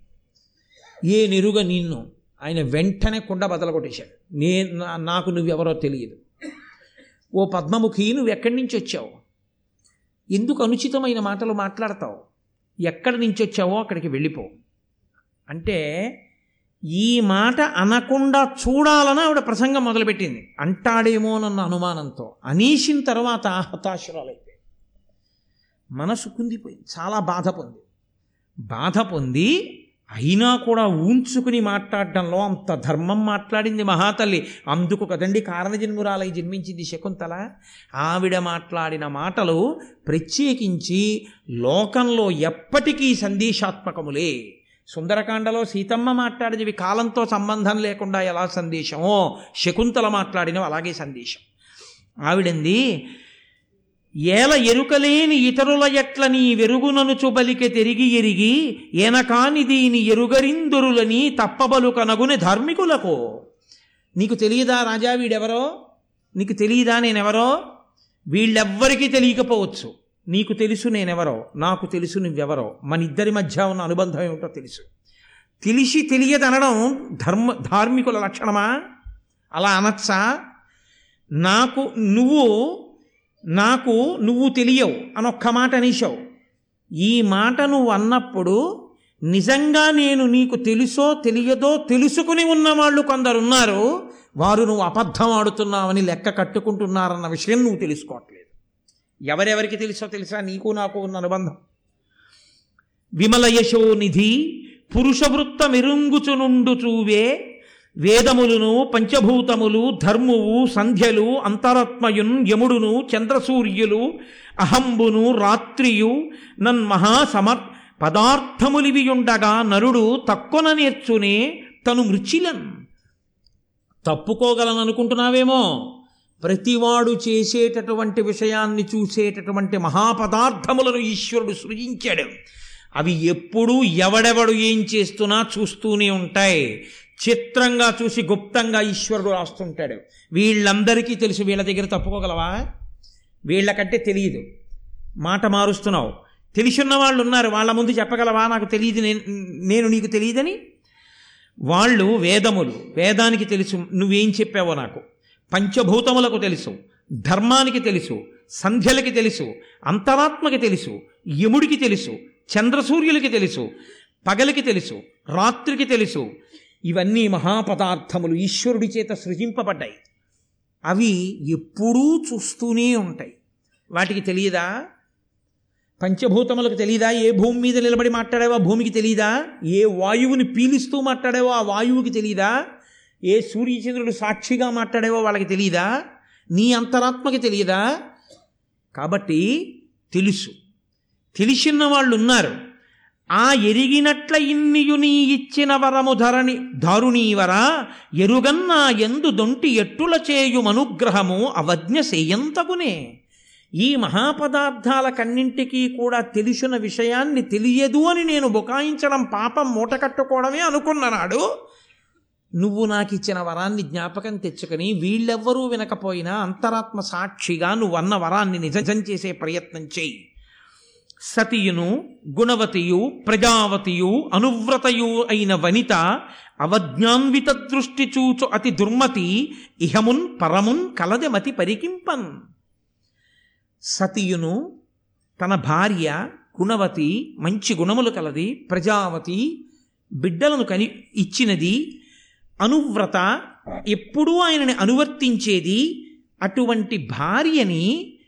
ఏ నిరుగ నిన్ను? ఆయన వెంటనే కుండ బదలగొట్టేశాడు. నే నాకు నువ్వెవరో తెలియదు. ఓ పద్మముఖి నువ్వు ఎక్కడి నుంచి వచ్చావు? ఎందుకు అనుచితమైన మాటలు మాట్లాడతావు? ఎక్కడి నుంచి వచ్చావో అక్కడికి వెళ్ళిపో. అంటే ఈ మాట అనకుండా చూడాలని ఆవిడ ప్రసంగం మొదలుపెట్టింది. అంటాడేమోనన్న అనుమానంతో. అనేసిన తర్వాత హతాశురాలైపోయింది మనసు కుందిపోయింది. చాలా బాధ పొంది. బాధ పొంది అయినా కూడా ఊంచుకుని మాట్లాడడంలో అంత ధర్మం మాట్లాడింది మహాతల్లి. అందుకు కదండి కారణజన్మురాలై జన్మించింది శకుంతల. ఆవిడ మాట్లాడిన మాటలు ప్రత్యేకించి లోకంలో ఎప్పటికీ సందేశాత్మకములే సుందరకాండలో సీతమ్మ మాట్లాడినవి కాలంతో సంబంధం లేకుండా ఎలా సందేశమో శకుంతల మాట్లాడినవి అలాగే సందేశం. ఆవిడంది ఏల ఎరుకలేని ఇతరుల ఎట్ల నీ వెరుగుననుచు బలికె తిరిగి ఎరిగి ఏనకాని దీని ఎరుగరిందురులని తప్పబలు కనగుని ధార్మికులకు. నీకు తెలియదా రాజా వీడెవరో? నీకు తెలియదా నేనెవరో? వీళ్ళెవ్వరికీ తెలియకపోవచ్చు. నీకు తెలుసు నేనెవరో నాకు తెలుసు నువ్వెవరో మన ఇద్దరి మధ్య ఉన్న అనుబంధం ఏమిటో తెలుసు. తెలిసి తెలియదనడం ధర్మ ధార్మికుల లక్షణమా? అలా అనొచ్చా? నాకు నువ్వు నాకు నువ్వు తెలియవు అనొక్క మాట అనేశావు. ఈ మాట నువ్వు అన్నప్పుడు నిజంగా నేను నీకు తెలుసో తెలియదో తెలుసుకుని ఉన్నవాళ్ళు కొందరున్నారు. వారు నువ్వు అబద్ధం ఆడుతున్నావని లెక్క కట్టుకుంటున్నారన్న విషయం నువ్వు తెలుసుకోవట్లేదు. ఎవరెవరికి తెలుసో తెలుసా? నీకు నాకు ఉన్న అనుబంధం. విమల యశోనిధి పురుషవృత్త మెరుంగుచునుండు చూవే వేదములును పంచభూతములు ధర్మువు సంధ్యలు అంతరాత్మయున్ యముడును చంద్రసూర్యులు అహంబును రాత్రియు నన్మహా సమర్ పదార్థములివియుండగా నరుడు తక్కువ నేర్చునే తను మృచిలన్. తప్పుకోగలననుకుంటున్నావేమో? ప్రతివాడు చేసేటటువంటి విషయాన్ని చూసేటటువంటి మహాపదార్థములను ఈశ్వరుడు సృజించాడు. అవి ఎప్పుడూ ఎవడెవడు ఏం చేస్తున్నా చూస్తూనే ఉంటాయి. చిత్రంగా చూసి గుప్తంగా ఈశ్వరుడు రాస్తుంటాడు. వీళ్ళందరికీ తెలుసు వీళ్ళ దగ్గర తప్పుకోగలవా? వీళ్ళకంటే తెలియదు. మాట మారుస్తున్నావు. తెలిసున్న వాళ్ళు ఉన్నారు. వాళ్ళ ముందు చెప్పగలవా? నాకు తెలియదు. నేను నేను నీకు తెలియదని? వాళ్ళు వేదములు. వేదానికి తెలుసు. నువ్వేం చెప్పావో నాకు? పంచభూతములకు తెలుసు ధర్మానికి తెలుసు సంధ్యలకి తెలుసు అంతరాత్మకి తెలుసు యముడికి తెలుసు చంద్రసూర్యులకి తెలుసు పగలికి తెలుసు రాత్రికి తెలుసు. ఇవన్నీ మహాపదార్థములు ఈశ్వరుడి చేత సృజింపబడ్డాయి. అవి ఎప్పుడూ చూస్తూనే ఉంటాయి. వాటికి తెలియదా? పంచభూతములకు తెలియదా? ఏ భూమి మీద నిలబడి మాట్లాడావో ఆ భూమికి తెలియదా? ఏ వాయువుని పీలిస్తూ మాట్లాడావో ఆ వాయువుకి తెలియదా? ఏ సూర్యచంద్రుడు సాక్షిగా మాట్లాడేవో వాళ్ళకి తెలియదా నీ అంతరాత్మకి తెలియదా కాబట్టి తెలుసు. తెలిసిన వాళ్ళు ఉన్నారు. ఆ ఎరిగినట్ల ఇన్నియుని ఇచ్చిన వరము ధరణి దారుణీవర ఎరుగన్నా ఎందు దొంటి ఎట్టుల చేయుమనుగ్రహము అవజ్ఞ సేయంతగునే. ఈ మహాపదార్థాల కన్నింటికీ కూడా తెలిసిన విషయాన్ని తెలియదు అని నేను బుకాయించడం పాపం మూట కట్టుకోవడమే అనుకున్ననాడు నువ్వు నాకు ఇచ్చిన వరాన్ని జ్ఞాపకం తెచ్చుకొని వీళ్ళెవ్వరూ వినకపోయినా అంతరాత్మ సాక్షిగా నువ్వు అన్న వరాన్ని నిజం చేసే ప్రయత్నం చేయి. సతియును గుణవతియు ప్రజావతియు అనువ్రతయు అయిన వనిత అవజ్ఞాన్విత దృష్టి చూచు అతి దుర్మతి ఇహమున్ పరమున్ కలదెమతి పరికింపన్. సతియును తన భార్య గుణవతి మంచి గుణములు కలది ప్రజావతి బిడ్డలను కని ఇచ్చినది అనువ్రత ఎప్పుడూ ఆయనని అనువర్తించేది అటువంటి భార్యని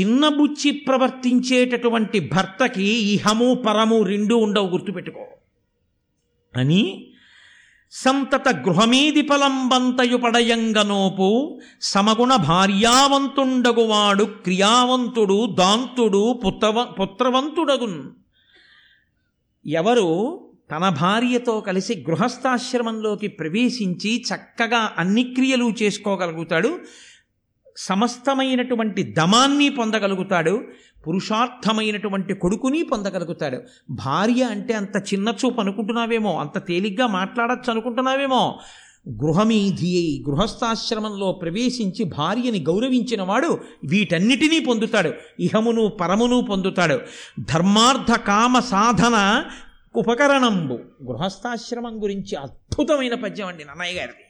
చిన్నబుచ్చి ప్రవర్తించేటటువంటి భర్తకి ఇహము పరము రెండు ఉండవు గుర్తుపెట్టుకో. అని సంతత గృహమీది పలంబంతయుపడయంగనోపు సమగుణ భార్యావంతుండగువాడు క్రియావంతుడు దాంతుడు పుత్రవ పుత్రవంతుడగున్. ఎవరు తన భార్యతో కలిసి గృహస్థాశ్రమంలోకి ప్రవేశించి చక్కగా అన్ని క్రియలు చేసుకోగలుగుతాడు. సమస్తమైనటువంటి దమాన్ని పొందగలుగుతాడు. పురుషార్థమైనటువంటి కొడుకుని పొందగలుగుతాడు. భార్య అంటే అంత చిన్న చూపు అనుకుంటున్నావేమో అంత తేలిగ్గా మాట్లాడచ్చు అనుకుంటున్నావేమో. గృహమీధి అయి గృహస్థాశ్రమంలో ప్రవేశించి భార్యని గౌరవించిన వాడు వీటన్నిటినీ పొందుతాడు. ఇహమును పరమును పొందుతాడు. ధర్మార్థ కామ సాధన ఉపకరణంబు. గృహస్థాశ్రమం గురించి అద్భుతమైన పద్యం అండి నన్నయ్య గారిది.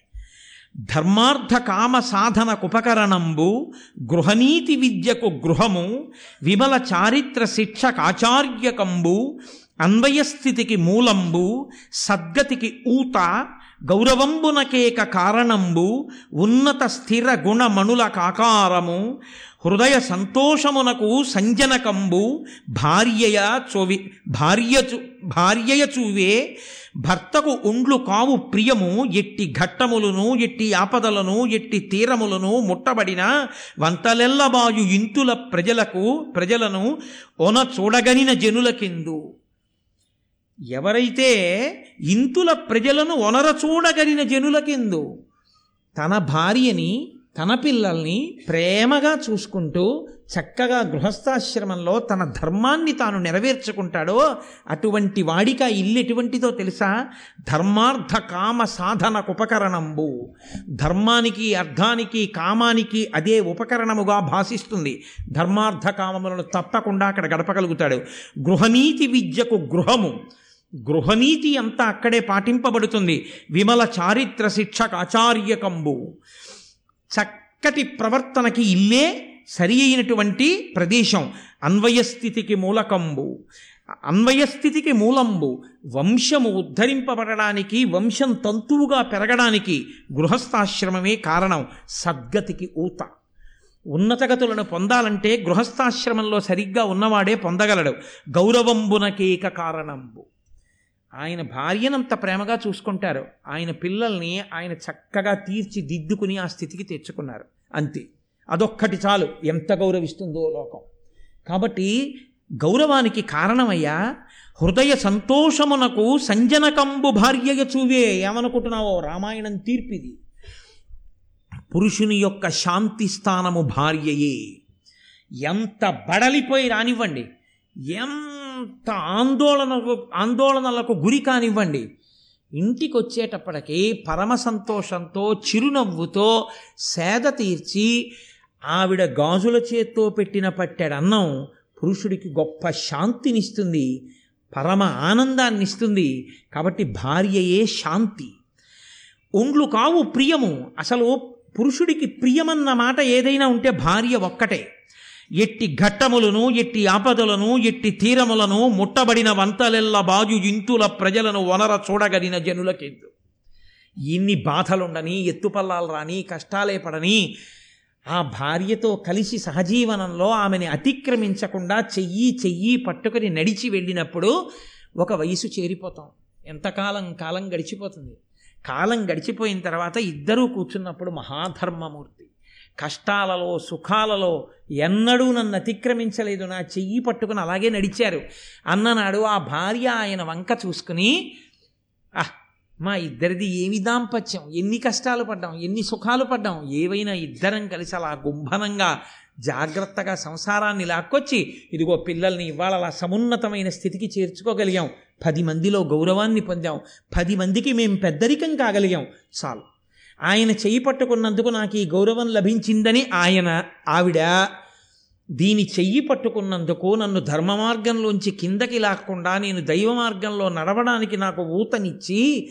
ధర్మార్థ కామ సాధనకుపకరణంబు గృహనీతి విద్యకు గృహము విమల చారిత్ర శిక్షకాచార్యకంబు అన్వయస్థితికి మూలంబు సద్గతికి ఊత గౌరవంబునకేక కారణంబు ఉన్నత స్థిర గుణమణుల కాకారము హృదయ సంతోషమునకు సంజనకంబు భార్యయ చోవి భార్యచు భార్యయ చూవే భర్తకు ఉండ్లు కావు ప్రియము ఎట్టి ఘట్టములను ఎట్టి ఆపదలను ఎట్టి తీరములను ముట్టబడిన వంతలెల్లబాయు ఇంతుల ప్రజలకు ప్రజలను ఒన చూడగనిన జనులకెందు. ఎవరైతే ఇంతుల ప్రజలను ఒనరచూడగలిగిన జనులకెందు తన భార్యని తన పిల్లల్ని ప్రేమగా చూసుకుంటూ చక్కగా గృహస్థాశ్రమంలో తన ధర్మాన్ని తాను నెరవేర్చుకుంటాడో అటువంటి వాడిక ఇల్లు ఎటువంటిదో తెలుసా? ధర్మార్థ కామ సాధనకు ఉపకరణంబు. ధర్మానికి అర్థానికి కామానికి అదే ఉపకరణముగా భాషిస్తుంది ధర్మార్థ కామములను తప్పకుండా అక్కడ గడపగలుగుతాడు. గృహనీతి విద్యకు గృహము. గృహనీతి అంతా అక్కడే పాటింపబడుతుంది. విమల చారిత్ర శిక్షక ఆచార్యకంబు. చక్కటి ప్రవర్తనకి ఇల్లే సరి అయినటువంటి ప్రదేశం. అన్వయస్థితికి మూలకంబు. అన్వయస్థితికి మూలంబు. వంశము ఉద్ధరింపబడడానికి వంశం తంతువుగా పెరగడానికి గృహస్థాశ్రమమే కారణం. సద్గతికి ఊత. ఉన్నతగతులను పొందాలంటే గృహస్థాశ్రమంలో సరిగ్గా ఉన్నవాడే పొందగలడు. గౌరవంబునకేక కారణంబు. ఆయన భార్యనంత ప్రేమగా చూసుకుంటారు. ఆయన పిల్లల్ని ఆయన చక్కగా తీర్చిదిద్దుకుని ఆ స్థితికి తెచ్చుకున్నారు. అంతే. అదొక్కటి చాలు. ఎంత గౌరవిస్తుందో లోకం. కాబట్టి గౌరవానికి కారణమయ్యా హృదయ సంతోషమునకు సంజనకంబు భార్యయ చూవే ఏమనుకుంటున్నావో రామాయణం తీర్పిది. పురుషుని యొక్క శాంతి స్థానము భార్యయే. ఎంత బడలిపోయి రానివ్వండి. ఎంత ఆందోళనకు ఆందోళనలకు గురి కానివ్వండి. ఇంటికి వచ్చేటప్పటికి పరమ సంతోషంతో చిరునవ్వుతో సేద తీర్చి ఆవిడ గాజుల చేత్తో పెట్టిన పట్టెడన్నం పురుషుడికి గొప్ప శాంతినిస్తుంది పరమ ఆనందాన్ని ఇస్తుంది కాబట్టి భార్యయే శాంతి. ఒండ్లు కావు ప్రియము. అసలు పురుషుడికి ప్రియమన్న మాట ఏదైనా ఉంటే భార్య ఒక్కటే. ఎట్టి ఘట్టములను ఎట్టి ఆపదలను ఎట్టి తీరములను ముట్టబడిన వంతలెల్ల బాజు ఇంతుల ప్రజలను వనర చూడగలిగిన జనులకెందు. ఇన్ని బాధలుండని ఎత్తుపల్లాలు రాని కష్టాలే పడని ఆ భార్యతో కలిసి సహజీవనంలో ఆమెని అతిక్రమించకుండా చెయ్యి చెయ్యి పట్టుకొని నడిచి వెళ్ళినప్పుడు ఒక వయసు చేరిపోతాం. ఎంతకాలం కాలం గడిచిపోతుంది? కాలం గడిచిపోయిన తర్వాత ఇద్దరూ కూర్చున్నప్పుడు మహాధర్మమూర్తి. కష్టాలలో సుఖాలలో ఎన్నడూ నన్ను అతిక్రమించలేదు. నా చెయ్యి పట్టుకుని అలాగే నడిచారు. అన్ననాడు ఆ భార్య ఆయన వంక చూసుకుని ఆహ్ మా ఇద్దరిది ఏమి దాంపత్యం? ఎన్ని కష్టాలు పడ్డాం? ఎన్ని సుఖాలు పడ్డాం? ఏవైనా ఇద్దరం కలిసి అలా గుంభనంగా జాగ్రత్తగా సంసారాన్ని లాక్కొచ్చి ఇదిగో పిల్లల్ని ఇవాళ అలా సమున్నతమైన స్థితికి చేర్చుకోగలిగాం. పది మందిలో గౌరవాన్ని పొందాం. పది మందికి మేము పెద్దరికం కాగలిగాం. చాలు. ఆయన చేయి పట్టుకున్నందుకు నాకు ఈ గౌరవం లభించిందని ఆయన ఆవిడ దీని చెయ్యి పట్టుకున్నందుకు నన్ను ధర్మ మార్గంలోంచి కిందకి లాక్కుండా నేను దైవ మార్గంలో నడవడానికి నాకు ఊతనిచ్చి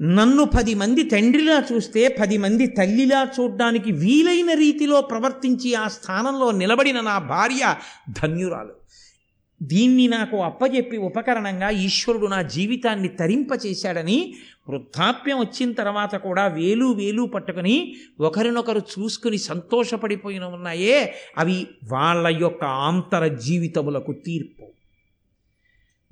నన్ను పది మంది తండ్రిలా చూస్తే పది మంది తల్లిలా చూడ్డానికి వీలైన రీతిలో ప్రవర్తించి ఆ స్థానంలో నిలబడిన నా భార్య ధన్యురాలు. దీన్ని నాకు అప్పజెప్పి ఉపకరణంగా ఈశ్వరుడు నా జీవితాన్ని తరింపచేశాడని వృద్ధాప్యం వచ్చిన తర్వాత కూడా వేలు వేలు పట్టుకుని ఒకరినొకరు చూసుకుని సంతోషపడిపోయిన ఉన్నాయే అవి వాళ్ళ యొక్క ఆంతర జీవితములకు తీర్పు.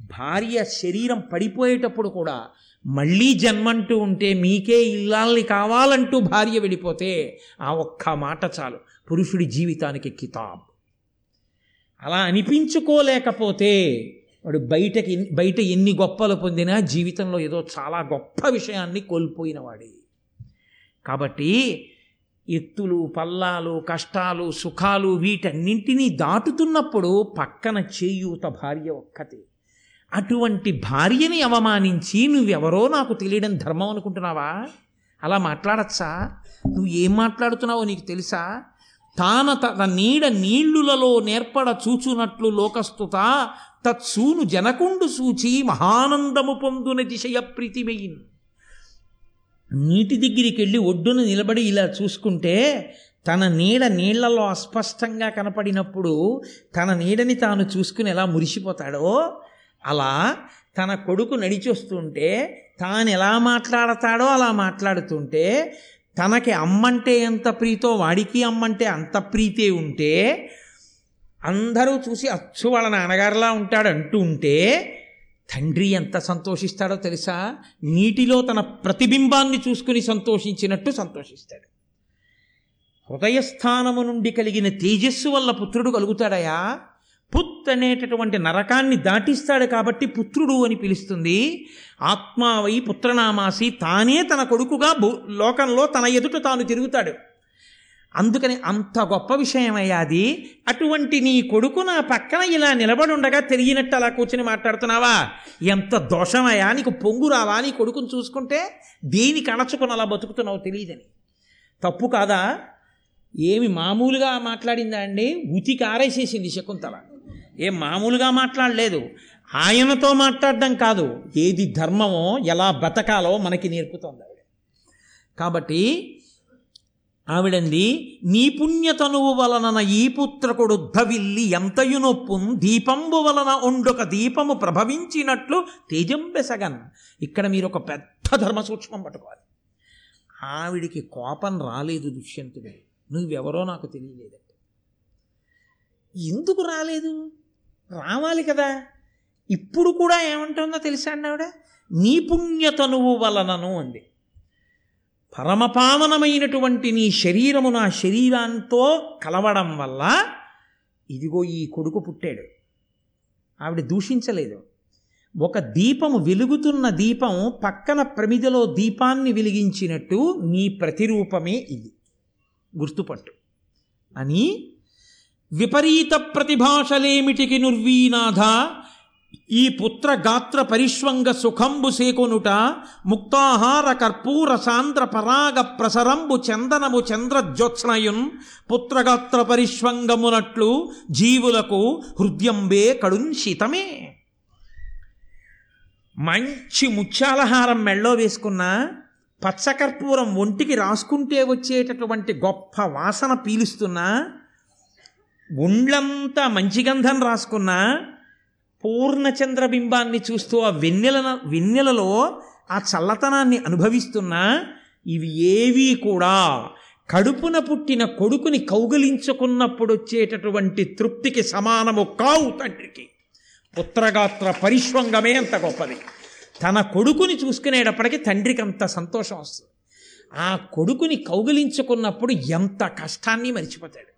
భార్య శరీరం పడిపోయేటప్పుడు కూడా మళ్ళీ జన్మంటూ ఉంటే మీకే ఇల్లాల్ని కావాలంటూ భార్య వెళ్ళిపోతే ఆ ఒక్క మాట చాలు. పురుషుడి జీవితానికి కితాబ్. అలా అనిపించుకోలేకపోతే వాడు బయటకి బయట ఎన్ని గొప్పలు పొందినా జీవితంలో ఏదో చాలా గొప్ప విషయాన్ని కోల్పోయినవాడే. కాబట్టి ఎత్తులు పల్లాలు కష్టాలు సుఖాలు వీటన్నింటినీ దాటుతున్నప్పుడు పక్కన చేయూత భార్య ఒక్కతే. అటువంటి భార్యని అవమానించి నువ్వెవరో నాకు తెలియడం ధర్మం అనుకుంటున్నావా? అలా మాట్లాడచ్చా? నువ్వు ఏం మాట్లాడుతున్నావో నీకు తెలుసా? తాన తన నీడ నీళ్ళులలో నేర్పడ చూచునట్లు లోకస్తుత తత్సూను జనకుండు సూచి మహానందము పొందున దిశయ ప్రీతిమయిన్. నీటి దగ్గరికి వెళ్ళి ఒడ్డున నిలబడి ఇలా చూసుకుంటే తన నీడ నీళ్ళలో అస్పష్టంగా కనపడినప్పుడు తన నీడని తాను చూసుకుని ఎలా మురిసిపోతాడో అలా తన కొడుకు నడిచొస్తుంటే తాను ఎలా మాట్లాడతాడో అలా మాట్లాడుతుంటే తనకి అమ్మంటే ఎంత ప్రీతో వాడికి అమ్మంటే అంత ప్రీతే ఉంటే అందరూ చూసి అచ్చు వాళ్ళ నాన్నగారిలా ఉంటాడు అంటూ ఉంటే తండ్రి ఎంత సంతోషిస్తాడో తెలుసా? నీటిలో తన ప్రతిబింబాన్ని చూసుకుని సంతోషించినట్టు సంతోషిస్తాడు. హృదయస్థానము నుండి కలిగిన తేజస్సు వల్ల పుత్రుడు కలుగుతాడయా? పుత్ అనేటటువంటి నరకాన్ని దాటిస్తాడు కాబట్టి పుత్రుడు అని పిలుస్తుంది. ఆత్మావై పుత్రనామాసి తానే తన కొడుకుగా భూ లోకంలో తన ఎదుట తాను తిరుగుతాడు. అందుకని అంత గొప్ప విషయమయ్యాది అటువంటి నీ కొడుకు నా పక్కన ఇలా నిలబడి ఉండగా తెలియనట్టు అలా కూర్చుని మాట్లాడుతున్నావా? ఎంత దోషమయ్యా? నీకు పొంగు రావా? నీ కొడుకుని చూసుకుంటే దేనికి అణచుకుని అలా బతుకుతున్నావు తెలియదని. తప్పు కాదా? ఏమి మామూలుగా మాట్లాడిందా అండి? ఉతికి ఆరేసేసింది శకుంతల. ఏం మామూలుగా మాట్లాడలేదు. ఆయనతో మాట్లాడడం కాదు. ఏది ధర్మమో ఎలా బతకాలో మనకి నేర్పుతోంది ఆవిడ. కాబట్టి ఆవిడంది నీ పుణ్యతనువు వలన ఈ పుత్రకుడు ఉద్ధవిల్లి ఎంతయు నొప్పున్ దీపంబు వలన ఉండొక దీపము ప్రభవించినట్లు తేజంబెసగన్ ఇక్కడ మీరు ఒక పెద్ద ధర్మ సూక్ష్మం పట్టుకోవాలి. ఆవిడికి కోపం రాలేదు దుష్యంతుడు. నువ్వెవరో నాకు తెలియలేదంటే ఎందుకు రాలేదు? రావాలి కదా. ఇప్పుడు కూడా ఏమంటుందో తెలుసా అండి ఆవిడ? నీ పుణ్యతనువు వలనను అంది. పరమపావనమైనటువంటి నీ శరీరము నా శరీరంతో కలవడం వల్ల ఇదిగో ఈ కొడుకు పుట్టాడు. ఆవిడ దూషించలేదు. ఒక దీపము వెలుగుతున్న దీపం పక్కన ప్రమిదలో దీపాన్ని వెలిగించినట్టు నీ ప్రతిరూపమే ఇది. గుర్తుపట్టు. అని విపరీత ప్రతిభాషలేమిటికి నుర్వీనాథ ఈ పుత్ర గాత్ర పరిష్వంగ సుఖంబు సేకొనుట ముక్తాహార కర్పూర సాంద్ర పరాగ ప్రసరంబు చందనము చంద్రజ్యోత్స్నయున్ పుత్రగాత్ర పరిష్వంగమునట్లు జీవులకు హృదయంబే కడుంశితమే మంచి ముత్యాలహారం మెళ్ళో వేసుకున్న పచ్చకర్పూరం ఒంటికి రాసుకుంటే వచ్చేటటువంటి గొప్ప వాసన పీలుస్తున్నా ఒండ్లంతా మంచి గంధం రాసుకున్న పూర్ణచంద్రబింబాన్ని చూస్తూ ఆ వెన్నెల వెన్నెలలో ఆ చల్లతనాన్ని అనుభవిస్తున్నా ఇవి ఏవీ కూడా కడుపున పుట్టిన కొడుకుని కౌగలించుకున్నప్పుడు వచ్చేటటువంటి తృప్తికి సమానము కావు తండ్రికి. పుత్రగాత్ర పరిశ్వంగమే అంత గొప్పది. తన కొడుకుని చూసుకునేటప్పటికి తండ్రికి అంత సంతోషం వస్తుంది. ఆ కొడుకుని కౌగిలించుకున్నప్పుడు ఎంత కష్టాన్ని మర్చిపోతాడు.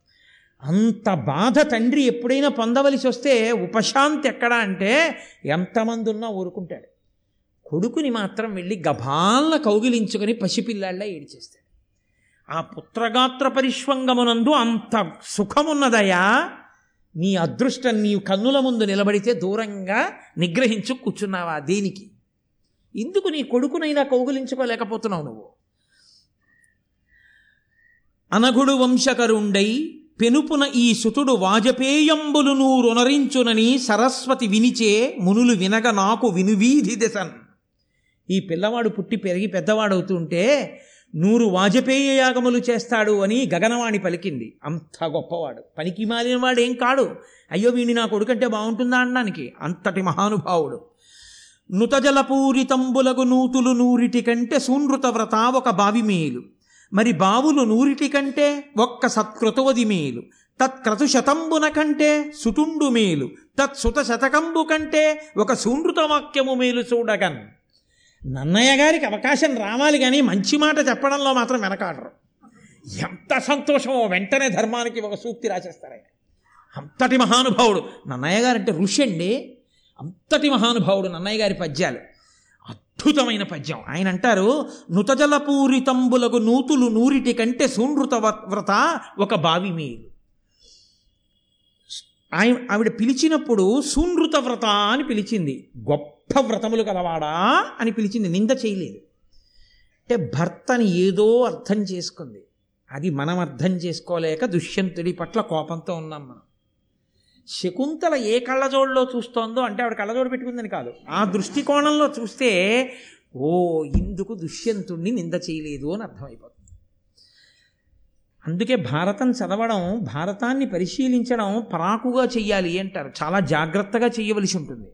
అంత బాధ తండ్రి ఎప్పుడైనా పొందవలసి వస్తే ఉపశాంతి ఎక్కడ అంటే ఎంతమంది ఉన్నా ఊరుకుంటాడు. కొడుకుని మాత్రం వెళ్ళి గభాలన కౌగిలించుకొని పసిపిల్లాళ్ళ ఏడిచేస్తాడు. ఆ పుత్రగాత్ర పరిష్వంగమునందు అంత సుఖమున్నదయా నీ అదృష్టం నీ కన్నుల ముందు నిలబడితే దూరంగా నిగ్రహించు కూర్చున్నావా దేనికి? ఎందుకు నీ కొడుకునైనా కౌగులించుకోలేకపోతున్నావు నువ్వు? అనగుడు వంశకరుండై పెనుపున ఈ సుతుడు వాజపేయంబులు నూరొనరించునని సరస్వతి వినిచే మునులు వినగ నాకు వినువీధి దశన్. ఈ పిల్లవాడు పుట్టి పెరిగి పెద్దవాడవుతుంటే నూరు వాజపేయ యాగములు చేస్తాడు అని గగనవాణి పలికింది. అంత గొప్పవాడు. పనికి మాలిన వాడు ఏం కాడు? అయ్యో వీణి నా కొడుకంటే బాగుంటుందా అనడానికి అంతటి మహానుభావుడు. నుతజలపూరితంబులగు నూతులు నూరిటి కంటే సూనృత వ్రత ఒక బావి మేలు మరి బావులు నూరిటి కంటే ఒక్క సత్కృతవది మేలు. తత్క్రతు శతంబున కంటే సుతుండు మేలు. తత్సుత శతకంబు కంటే ఒక సుమృత వాక్యము మేలు చూడగన్. నన్నయ్య గారికి అవకాశం రావాలి కానీ మంచి మాట చెప్పడంలో మాత్రం వెనకాడరు. ఎంత సంతోషమో వెంటనే ధర్మానికి ఒక సూక్తి రాసేస్తారు ఆయన. అంతటి మహానుభావుడు. నన్నయ్య గారు అంటే ఋషి అండి. అంతటి మహానుభావుడు నన్నయ్య గారి పద్యాలు. అద్భుతమైన పద్యం. ఆయన అంటారు నుతజలపూరితంబులకు నూతులు నూరిటి కంటే సూనృత వ్రత ఒక బావి మేలు. ఆయన ఆవిడ పిలిచినప్పుడు సూనృత వ్రత అని పిలిచింది. గొప్ప వ్రతములు కలవాడా అని పిలిచింది. నింద చేయలేదు. అంటే భర్తని ఏదో అర్థం చేసుకుంది. అది మనం అర్థం చేసుకోలేక దుష్యంతుడి పట్ల కోపంతో ఉన్నాం మనం. శకుంతల ఏ కళ్ళజోడులో చూస్తోందో అంటే ఆవిడ కళ్ళజోడు పెట్టుకుందని కాదు. ఆ దృష్టికోణంలో చూస్తే ఓ ఇందుకు దుష్యంతుణ్ణి నింద చేయలేదు అని అర్థమైపోతుంది. అందుకే భారతం చదవడం భారతాన్ని పరిశీలించడం పరాకుగా చెయ్యాలి అంటారు. చాలా జాగ్రత్తగా చేయవలసి ఉంటుంది.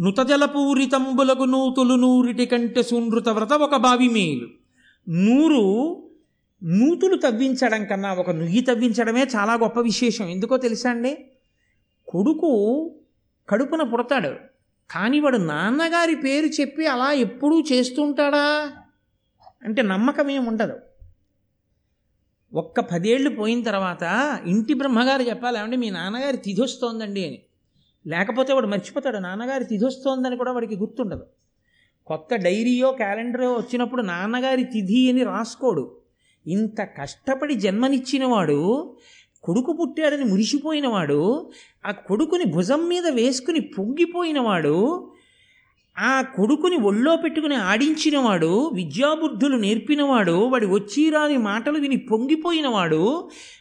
నుతజలపూరితంబులకు నూతులు నూరిటి కంటే సునృత వ్రత ఒక బావి మేలు. నూరు నూతులు తవ్వించడం కన్నా ఒక నుయ్యి తవ్వించడమే చాలా గొప్ప విశేషం. ఎందుకో తెలుసా అండి? కొడుకు కడుపున పుడతాడు. కానీ వాడు నాన్నగారి పేరు చెప్పి అలా ఎప్పుడూ చేస్తుంటాడా? అంటే నమ్మకం ఏముండదు ఒక్క పదేళ్ళు పోయిన తర్వాత ఇంటి బ్రహ్మగారు చెప్పాలి ఏమంటే మీ నాన్నగారి తిథి వస్తోందండి అని. లేకపోతే వాడు మర్చిపోతాడు. నాన్నగారి తిథి వస్తోందని కూడా వాడికి గుర్తుండదు. కొత్త డైరీయో క్యాలెండరో వచ్చినప్పుడు నాన్నగారి తిథి అని రాసుకోడు. ఇంత కష్టపడి జన్మనిచ్చినవాడు కొడుకు పుట్టాడని మురిసిపోయినవాడు ఆ కొడుకుని భుజం మీద వేసుకుని పొంగిపోయినవాడు ఆ కొడుకుని ఒళ్ళో పెట్టుకుని ఆడించినవాడు విద్యాబుద్ధులు నేర్పినవాడు వాడి వచ్చి రాని మాటలు విని పొంగిపోయినవాడు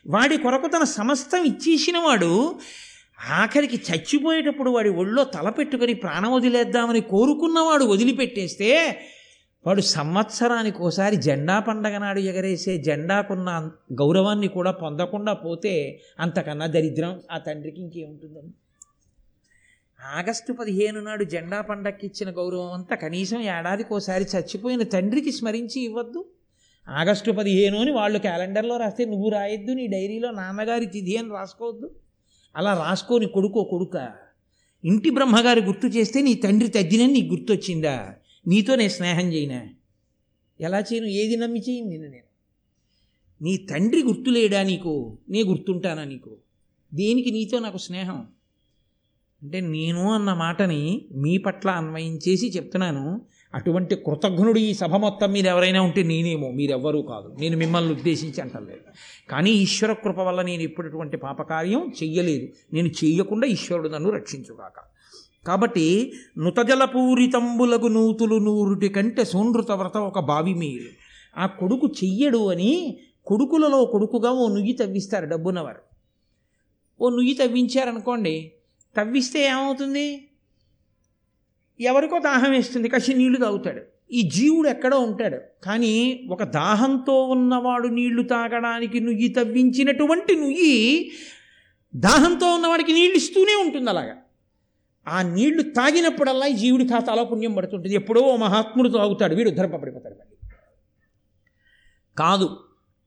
వాడి కొరకు తన సమస్తం ఇచ్చేసినవాడు ఆఖరికి చచ్చిపోయేటప్పుడు వాడి ఒళ్ళో తల పెట్టుకుని ప్రాణం వదిలేద్దామని కోరుకున్నవాడు వదిలిపెట్టేస్తే వాడు సంవత్సరానికి ఒకసారి జెండా పండగ నాడు ఎగరేసే జెండాకున్న గౌరవాన్ని కూడా పొందకుండా పోతే అంతకన్నా దరిద్రం ఆ తండ్రికి ఇంకేముంటుందండి? ఆగస్టు పదిహేను నాడు జెండా పండగకి ఇచ్చిన గౌరవం అంతా కనీసం ఏడాదికి ఒకసారి చచ్చిపోయిన తండ్రికి స్మరించి ఇవ్వద్దు. ఆగస్టు పదిహేను అని వాళ్ళు క్యాలెండర్లో రాస్తే నువ్వు రాయొద్దు నీ డైరీలో నాన్నగారి తిథి అని రాసుకోవద్దు. అలా రాసుకోని కొడుకో కొడుక ఇంటి బ్రహ్మగారి గుర్తు చేస్తే నీ తండ్రి తద్దినని నీకు గుర్తొచ్చిందా? నీతో నేను స్నేహం చేయనా? ఎలా చేయను? ఏది నమ్మి నిన్ను నేను? నీ తండ్రి గుర్తులేడా నీకు? నే గుర్తుంటానా నీకు? దేనికి నీతో నాకు స్నేహం? అంటే నేను అన్న మాటని మీ పట్ల అన్వయం చేసి చెప్తున్నాను. అటువంటి కృతజ్ఞుడు ఈ సభ మొత్తం మీరు ఎవరైనా ఉంటే నేనేమో మీరెవ్వరూ కాదు. నేను మిమ్మల్ని ఉద్దేశించి అంటలేదు. కానీ ఈశ్వర కృప వల్ల నేను ఎప్పుడటువంటి పాపకార్యం చెయ్యలేదు. నేను చెయ్యకుండా ఈశ్వరుడు నన్ను రక్షించుగాక. కాబట్టి నుతజలపూరితంబులకు నూతులు నూరుటి కంటే సోనృత వ్రత ఒక బావి మీరు ఆ కొడుకు చెయ్యడు అని కొడుకులలో కొడుకుగా ఓ నుయ్యి తవ్విస్తారు డబ్బున్నవారు. ఓ నుయ్యి తవ్వించారనుకోండి తవ్విస్తే ఏమవుతుంది? ఎవరికో దాహం వేస్తుంది కసి నీళ్ళు తాగుతాడు. ఈ జీవుడు ఎక్కడో ఉంటాడు. కానీ ఒక దాహంతో ఉన్నవాడు నీళ్ళు తాగడానికి నుయ్యి తవ్వించినటువంటి నుయ్యి దాహంతో ఉన్నవాడికి నీళ్ళు ఇస్తూనే ఉంటుంది అలాగా ఆ నీళ్ళు తాగినప్పుడల్లా ఈ జీవుడి ఖాతాలో పుణ్యం పడుతుంటుంది. ఎప్పుడో ఓ మహాత్ముడు తాగుతాడు వీడు ఉద్ధరింపబడిపోతాడు మళ్ళీ కాదు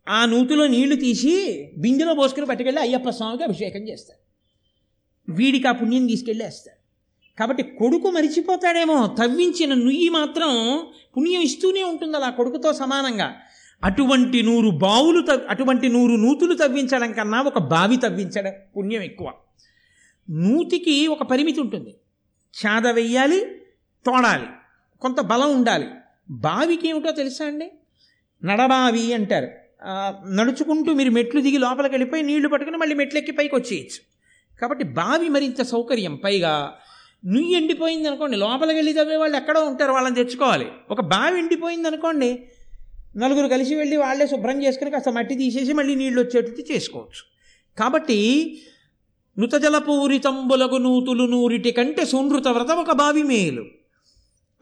ఆ నూతిలో నీళ్ళు తీసి బిందెలో పోసుకుని పట్టుకెళ్ళి అయ్యప్ప స్వామికి అభిషేకం చేస్తాడు. వీడికి ఆ పుణ్యం తీసుకెళ్ళేస్తాడు. కాబట్టి కొడుకు మరిచిపోతాడేమో తవ్వించిన నుయ్యి మాత్రం పుణ్యం ఇస్తూనే ఉంటుంది అలా కొడుకుతో సమానంగా. అటువంటి నూరు బావులు తవ్ అటువంటి నూరు నూతులు తవ్వించడం కన్నా ఒక బావి తవ్వించడం పుణ్యం ఎక్కువ. నూతికి ఒక పరిమితి ఉంటుంది. చాద వెయ్యాలి తోడాలి. కొంత బలం ఉండాలి. బావికి ఏమిటో తెలుసా అండి? నడబావి అంటారు. నడుచుకుంటూ మీరు మెట్లు దిగి లోపలికి వెళ్ళిపోయి నీళ్ళు పట్టుకుని మళ్ళీ మెట్లెక్కి పైకి వచ్చేయచ్చు. కాబట్టి బావి మరింత సౌకర్యం. పైగా నుయ్యి ఎండిపోయింది అనుకోండి లోపలికి వెళ్ళి చదివే వాళ్ళు ఎక్కడో ఉంటారు వాళ్ళని తెచ్చుకోవాలి. ఒక బావి ఎండిపోయింది అనుకోండి నలుగురు కలిసి వెళ్ళి వాళ్ళే శుభ్రం చేసుకుని కాస్త మట్టి తీసేసి మళ్ళీ నీళ్ళు వచ్చేటట్టు చేసుకోవచ్చు. కాబట్టి నుతజలపూరితంబులగు నూతులు నూరిటి కంటే సునృత వ్రత ఒక బావి మేలు.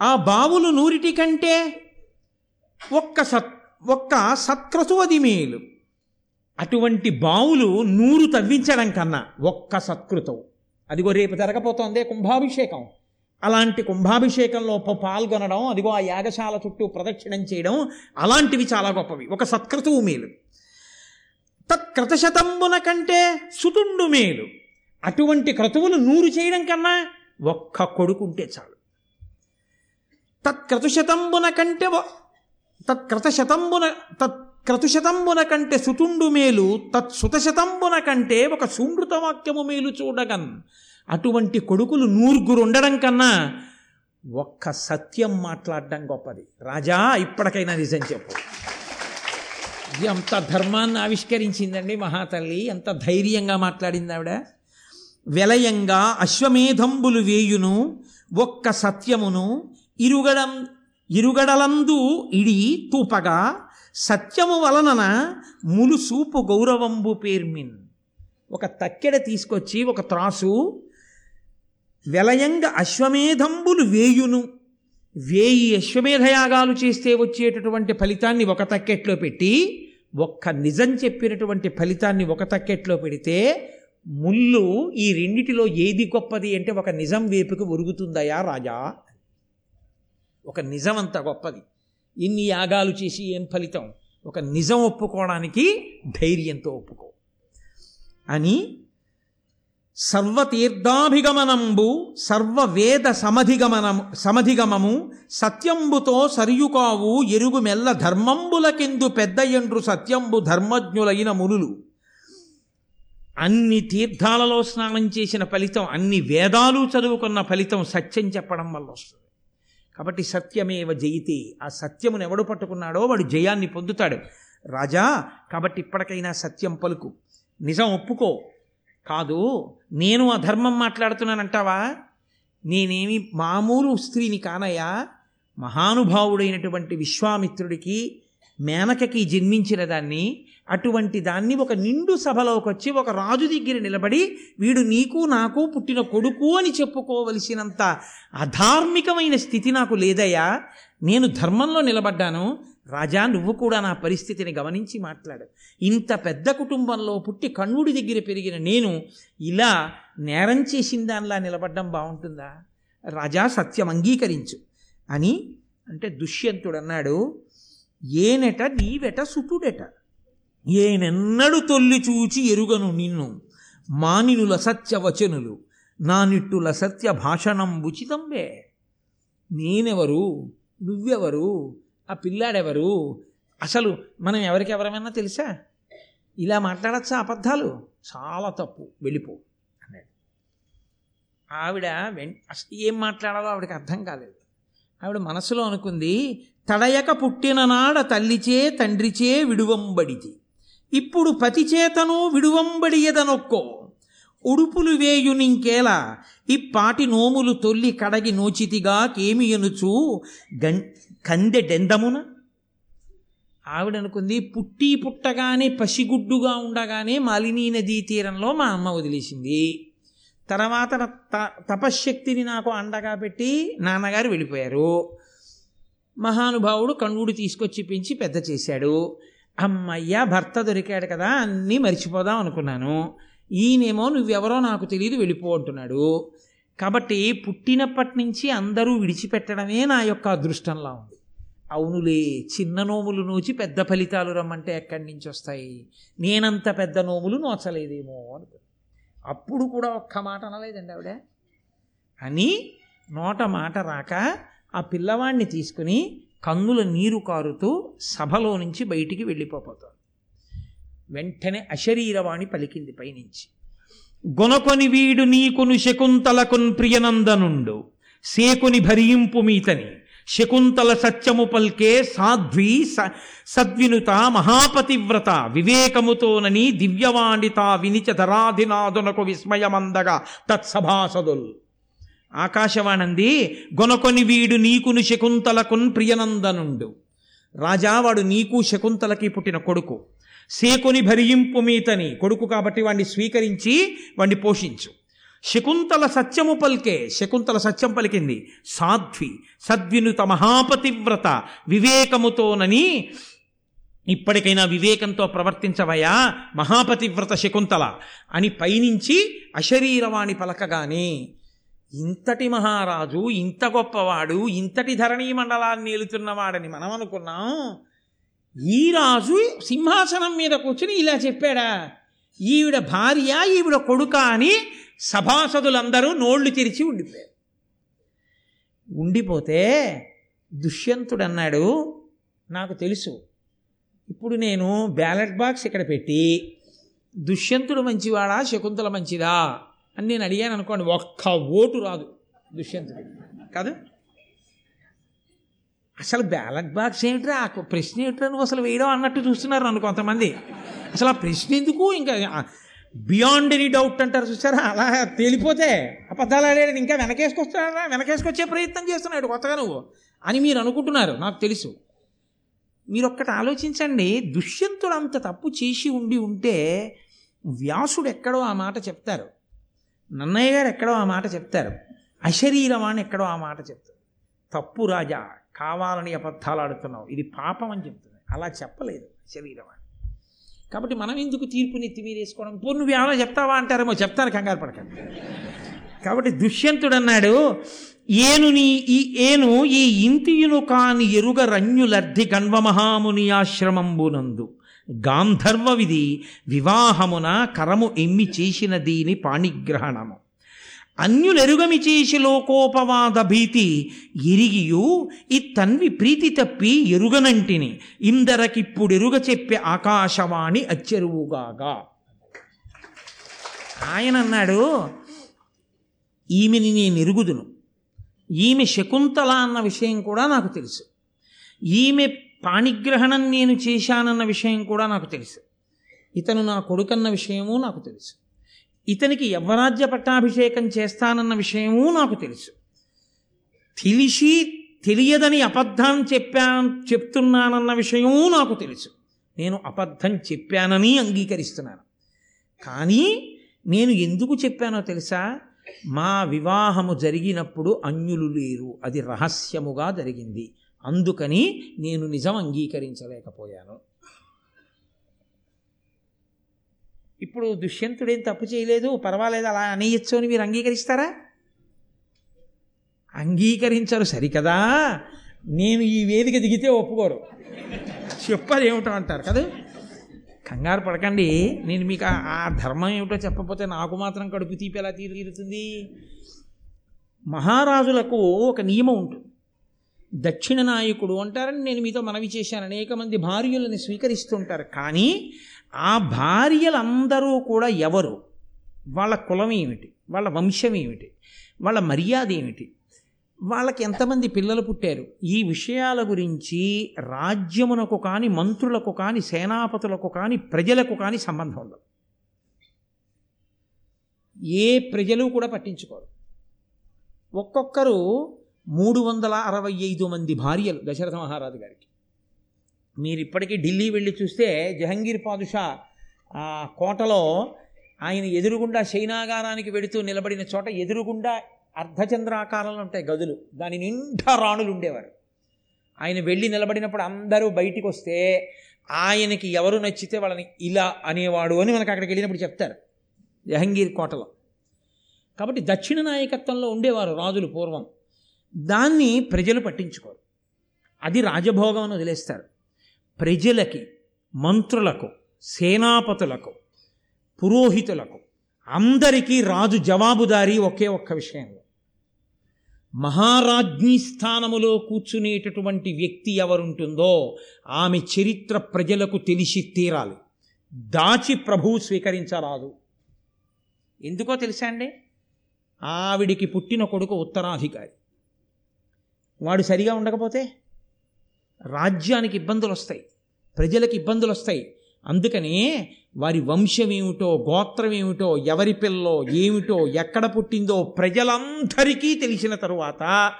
ఆ బావులు నూరిటి కంటే ఒక్క సత్ ఒక్క సత్క్రతువది మేలు. అటువంటి బావులు నూరు తవ్వించడం కన్నా ఒక్క సత్కృతం అదిగో రేపు జరగబోతోందే కుంభాభిషేకం. అలాంటి కుంభాభిషేకంలో పాల్గొనడం అదిగో ఆ యాగశాల చుట్టూ ప్రదక్షిణం చేయడం అలాంటివి చాలా గొప్పవి. ఒక సత్క్రతువు మేలు. తత్క్రతశతంబున కంటే సుతుండు మేలు. అటువంటి క్రతువులు నూరు చేయడం కన్నా ఒక్క కొడుకుంటే చాలు. తత్క్రతుశతంబున కంటే తత్క్రతశతంబున తత్ క్రతుశతంబున కంటే సుతుండు మేలు తత్సుతశతంబున కంటే ఒక సుమృత వాక్యము మేలు చూడగన్ అటువంటి కొడుకులు నూరుగురు ఉండడం కన్నా ఒక్క సత్యం మాట్లాడడం గొప్పది. రాజా ఇప్పటికైనా నిజం చెప్పు. ఎంత ధర్మాన్ని ఆవిష్కరించిందండి మహాతల్లి ఎంత ధైర్యంగా మాట్లాడింది ఆవిడ వెలయంగా అశ్వమేధంబులు వేయును ఒక్క సత్యమును ఇరుగడం ఇరుగడలందు ఇడి తూపగా సత్యము వలనన ములుసూపు గౌరవంబు పేర్మిన్. ఒక తక్కెడ తీసుకొచ్చి ఒక త్రాసు వెలయంగ అశ్వమేధంబులు వేయును. వేయి అశ్వమేధయాగాలు చేస్తే వచ్చేటటువంటి ఫలితాన్ని ఒక తక్కెట్లో పెట్టి ఒక్క నిజం చెప్పినటువంటి ఫలితాన్ని ఒక తక్కెట్లో పెడితే ముళ్ళు ఈ రెండిటిలో ఏది గొప్పది అంటే ఒక నిజం వేపుకు ఒరుగుతుందయా రాజా? ఒక నిజం అంత గొప్పది. ఇన్ని యాగాలు చేసి ఏం ఫలితం? ఒక నిజం ఒప్పుకోవడానికి ధైర్యంతో ఒప్పుకో. అని సర్వతీర్థాభిగమనంబు సర్వవేద సమధిగమనము సమధిగమము సత్యంబుతో సరియుకావు ఎరుగు మెల్ల ధర్మంబులకెందు పెద్ద ఎండ్రు సత్యంబు ధర్మజ్ఞులైన మునులు. అన్ని తీర్థాలలో స్నానం చేసిన ఫలితం అన్ని వేదాలు చదువుకున్న ఫలితం సత్యం చెప్పడం వల్ల వస్తుంది. కాబట్టి సత్యమేవ జయితే ఆ సత్యమును ఎవడు పట్టుకున్నాడో వాడు జయాన్ని పొందుతాడు. రాజా కాబట్టి ఇప్పటికైనా సత్యం పలుకు. నిజం ఒప్పుకో. కాదు నేను ఆ ధర్మం మాట్లాడుతున్నానంటావా? నేనేమి మామూలు స్త్రీని కానయ్యా. మహానుభావుడైనటువంటి విశ్వామిత్రుడికి మేనకకి జన్మించిన దాన్ని అటువంటి దాన్ని ఒక నిండు సభలోకి వచ్చి ఒక రాజు దగ్గర నిలబడి వీడు నీకు నాకు పుట్టిన కొడుకు అని చెప్పుకోవలసినంత అధార్మికమైన స్థితి నాకు లేదయ్యా. నేను ధర్మంలో నిలబడ్డాను. రాజా నువ్వు కూడా నా పరిస్థితిని గమనించి మాట్లాడు. ఇంత పెద్ద కుటుంబంలో పుట్టి కణుడి దగ్గర పెరిగిన నేను ఇలా నేరం చేసిన దానిలా నిలబడ్డం బాగుంటుందా? రాజా సత్యం అంగీకరించు అని అంటే దుష్యంతుడు అన్నాడు ఏనెట నీవెట సుతుడెట ఏనెన్నడు తొల్లి చూచి ఎరుగను నిన్ను. మానినుల సత్య వచనులు నా సత్య భాషణం ఉచితంబే. నేనెవరు? నువ్వెవరు? ఆ పిల్లాడెవరు? అసలు మనం ఎవరికి ఎవరమైనా తెలుసా? ఇలా మాట్లాడచ్చా అబద్ధాలు? చాలా తప్పు. వెళ్ళిపో అన్నాడు. ఆవిడ వెం అసలు ఏం మాట్లాడాలో ఆవిడకి అర్థం కాలేదు. ఆవిడ మనసులో అనుకుంది తడయక పుట్టిన నాడ తల్లిచే తండ్రిచే విడువంబడిది. ఇప్పుడు పతిచేతను విడువంబడియదనొక్కో. ఉడుపులు వేయునింకేలా ఇప్పాటి నోములు తొల్లి కడగి నోచితిగా కేమియనుచు గం కందె డెందమున? ఆవిడనుకుంది పుట్టి పుట్టగానే పసిగుడ్డుగా ఉండగానే మాలినీ నదీ తీరంలో మా అమ్మ వదిలేసింది. తర్వాత త- తపశ్శక్తిని నాకు అండగా పెట్టి నాన్నగారు వెళ్ళిపోయారు. మహానుభావుడు కణువుడు తీసుకొచ్చి పెంచి పెద్ద చేశాడు. అమ్మయ్య భర్త దొరికాడు కదా అన్నీ మర్చిపోదాం అనుకున్నాను. ఈయనేమో నువ్వెవరో నాకు తెలియదు వెళ్ళిపో అంటున్నాడు. కాబట్టి పుట్టినప్పటి నుంచి అందరూ విడిచిపెట్టడమే నా యొక్క అదృష్టంలా ఉంది. అవునులే చిన్న నోములు నోచి పెద్ద ఫలితాలు రమ్మంటే ఎక్కడి నుంచి వస్తాయి? నేనంత పెద్ద నోములు నోచలేదేమో అనుకో అప్పుడు కూడా ఒక్క మాట అనలేదండి ఆవిడ. అని నోట మాట రాక ఆ పిల్లవాడిని తీసుకుని కన్నుల నీరు కారుతూ సభలో నుంచి బయటికి వెళ్ళిపోతాడు. వెంటనే అశరీరవాణి పలికింది పైనుంచి. గొనకొని వీడు నీకును శకుంతలకున్ ప్రియనందనుండు. సేకుని భరింపు మీతని. శకుంతల సత్యము పల్కే సాధ్వి స సద్వినుత మహాపతివ్రత. వివేకముతోనని దివ్యవాణిత వినిచ ధరాధినాదునకు విస్మయమందగా తత్సభాసదుల్. ఆకాశవాణంది గొనకొని వీడు నీకును శకుంతలకున్ ప్రియనందనుండు. రాజా వాడు నీకు శకుంతలకి పుట్టిన కొడుకు. సేకుని భరియింపు మీతని. కొడుకు కాబట్టి వాణ్ణి స్వీకరించి వాణ్ణి పోషించు. శకుంతల సత్యము పలికే శకుంతల సత్యం పలికింది. సాధ్వి సద్వినుత మహాపతివ్రత వివేకముతోనని ఇప్పటికైనా వివేకంతో ప్రవర్తించవయా? మహాపతివ్రత శకుంతల అని పైనుంచి అశరీరవాణి పలకగానే ఇంతటి మహారాజు ఇంత గొప్పవాడు ఇంతటి ధరణీ మండలాన్ని ఏలుతున్నవాడని మనం అనుకున్నాం. ఈ రాజు సింహాసనం మీద కూర్చుని ఇలా చెప్పాడా ఈవిడ భార్య ఈవిడ కొడుక అని సభాసదులందరూ నోళ్ళు తెరిచి ఉండిపోయారు. ఉండిపోతే దుష్యంతుడు అన్నాడు నాకు తెలుసు ఇప్పుడు నేను బ్యాలెట్ బాక్స్ ఇక్కడ పెట్టి దుష్యంతుడు మంచివాడా శకుంతల మంచిదా? అని నేను అడిగాను అనుకోండి ఒక్క ఓటు రాదు దుష్యంతుడు కాదు? అసలు బ్యాలెట్ బాక్స్ ఏమిట్రా ఆ ప్రశ్న ఏమిట్రా నువ్వు అసలు వేయడం అన్నట్టు చూస్తున్నారు నన్ను కొంతమంది. అసలు ఆ ప్రశ్న ఎందుకు? ఇంకా బియాండ్ ఎనీ డౌట్ అంటారు చూసారా? అలా తేలిపోతే అబద్ధాలు ఆడాడు ఇంకా వెనకేసుకొస్తున్నాడా వెనకేసుకొచ్చే ప్రయత్నం చేస్తున్నాడు కొత్తగా నువ్వు అని మీరు అనుకుంటున్నారు నాకు తెలుసు. మీరు ఒక్కటి ఆలోచించండి దుష్యంతుడు అంత తప్పు చేసి ఉండి ఉంటే వ్యాసుడు ఎక్కడో ఆ మాట చెప్తారు. నన్నయ్య గారు ఎక్కడో ఆ మాట చెప్తారు. అశరీరవాణి ఎక్కడో ఆ మాట చెప్తారు. తప్పు రాజా కావాలని అబద్ధాలు ఆడుతున్నావు. ఇది పాపం అని చెప్తుంది అలా చెప్పలేదు శరీరవాణి కాబట్టి మనం ఎందుకు తీర్పుని నెత్తి మీద వేసుకోవడం? నువ్వు ఏమైనా చెప్తావా అంటారేమో. చెప్తాను కంగారు పడకండి. కాబట్టి దుష్యంతుడు అన్నాడు ఏను నీ ఈ ఏను ఈ ఇంతియును కాని ఎరుగ రణ్యులర్ధి గణ్వమహాముని ఆశ్రమంబునందు. గాంధర్వ విధి వివాహమున కరము ఎమ్మి చేసిన దీని పాణిగ్రహణము. అన్యులెరుగమి చేసి లోకోపవాద భీతి ఎరిగియు ఈ తన్వి ప్రీతి తప్పి ఎరుగనంటిని ఇందరకిప్పుడెరుగ చెప్పే ఆకాశవాణి అచ్చెరువుగాగా. ఆయన అన్నాడు ఈమెని నేను ఎరుగుదును ఈమె శకుంతల అన్న విషయం కూడా నాకు తెలుసు. ఈమె పాణిగ్రహణం నేను చేశానన్న విషయం కూడా నాకు తెలుసు. ఇతను నా కొడుకన్న విషయము నాకు తెలుసు. ఇతనికి యవ్వరాజ్య పట్టాభిషేకం చేస్తానన్న విషయము నాకు తెలుసు. తెలిసి తెలియదని అబద్ధం చెప్పా చెప్తున్నానన్న విషయము నాకు తెలుసు. నేను అబద్ధం చెప్పానని అంగీకరిస్తున్నాను. కానీ నేను ఎందుకు చెప్పానో తెలుసా? మా వివాహము జరిగినప్పుడు అన్యులు లేరు. అది రహస్యముగా జరిగింది. అందుకని నేను నిజం అంగీకరించలేకపోయాను. ఇప్పుడు దుష్యంతుడేం తప్పు చేయలేదు పర్వాలేదు అలా అనేయచ్చు అని మీరు అంగీకరిస్తారా? అంగీకరించరు సరికదా? నేను ఈ వేదిక దిగితే ఒప్పుకోరు. చెప్పాలి ఏమిటో అంటారు కదా? కంగారు పడకండి నేను మీకు ఆ ధర్మం ఏమిటో చెప్పకపోతే నాకు మాత్రం కడుపు తీపి ఎలా తీరు తీరుతుంది? మహారాజులకు ఒక నియమం ఉంటుంది. దక్షిణ నాయకుడు అంటారని నేను మీతో మనవి చేశాను. అనేక మంది భార్యలను స్వీకరిస్తుంటారు. కానీ ఆ భార్యలందరూ కూడా ఎవరు? వాళ్ళ కులం ఏమిటి? వాళ్ళ వంశం ఏమిటి? వాళ్ళ మర్యాద ఏమిటి? వాళ్ళకి ఎంతమంది పిల్లలు పుట్టారు? ఈ విషయాల గురించి రాజ్యమునకు కానీ మంత్రులకు కానీ సేనాపతులకు కానీ ప్రజలకు కానీ సంబంధం ఉండదు. ఏ ప్రజలు కూడా పట్టించుకోరు. ఒక్కొక్కరు మూడు వందల అరవై ఐదు మంది భార్యలు దశరథ మహారాజు గారికి. మీరు ఇప్పటికీ ఢిల్లీ వెళ్ళి చూస్తే జహంగీర్ పాదుషా ఆ కోటలో ఆయన ఎదురుగుండా శైనాగారానికి వెడుతూ నిలబడిన చోట ఎదురుగుండా అర్ధచంద్రాకారంలో ఉంటాయి గదులు. దాని నిండా రాణులు ఉండేవారు. ఆయన వెళ్ళి నిలబడినప్పుడు అందరూ బయటికి వస్తే ఆయనకి ఎవరు నచ్చితే వాళ్ళని ఇలా అనేవాడు అని మనకు అక్కడికి వెళ్ళినప్పుడు చెప్తారు జహంగీర్ కోటలో. కాబట్టి దక్షిణ నాయకత్వంలో ఉండేవారు రాజులు పూర్వం. దాన్ని ప్రజలు పట్టించుకోరు. అది రాజభోగం అని వదిలేస్తారు. ప్రజలకి మంత్రులకు సేనాపతులకు పురోహితులకు అందరికీ రాజు జవాబుదారీ ఒకే ఒక్క విషయంలో మహారాజ్ఞీ స్థానములో కూర్చునేటటువంటి వ్యక్తి ఎవరుంటుందో ఆమె చరిత్ర ప్రజలకు తెలిసి తీరాలి. దాచి ప్రభువు స్వీకరించరాదు. ఎందుకో తెలుసా అండి? ఆవిడికి పుట్టిన కొడుకు ఉత్తరాధికారి. వాడు సరిగా ఉండకపోతే రాజ్యానికి ఇబ్బందులు వస్తాయి ప్రజలకు ఇబ్బందులు వస్తాయి. అందుకని వారి వంశం ఏమిటో గోత్రం ఏమిటో ఎవరి పిల్లో ఏమిటో ఎక్కడ పుట్టిందో ప్రజలందరికీ తెలిసిన తరువాత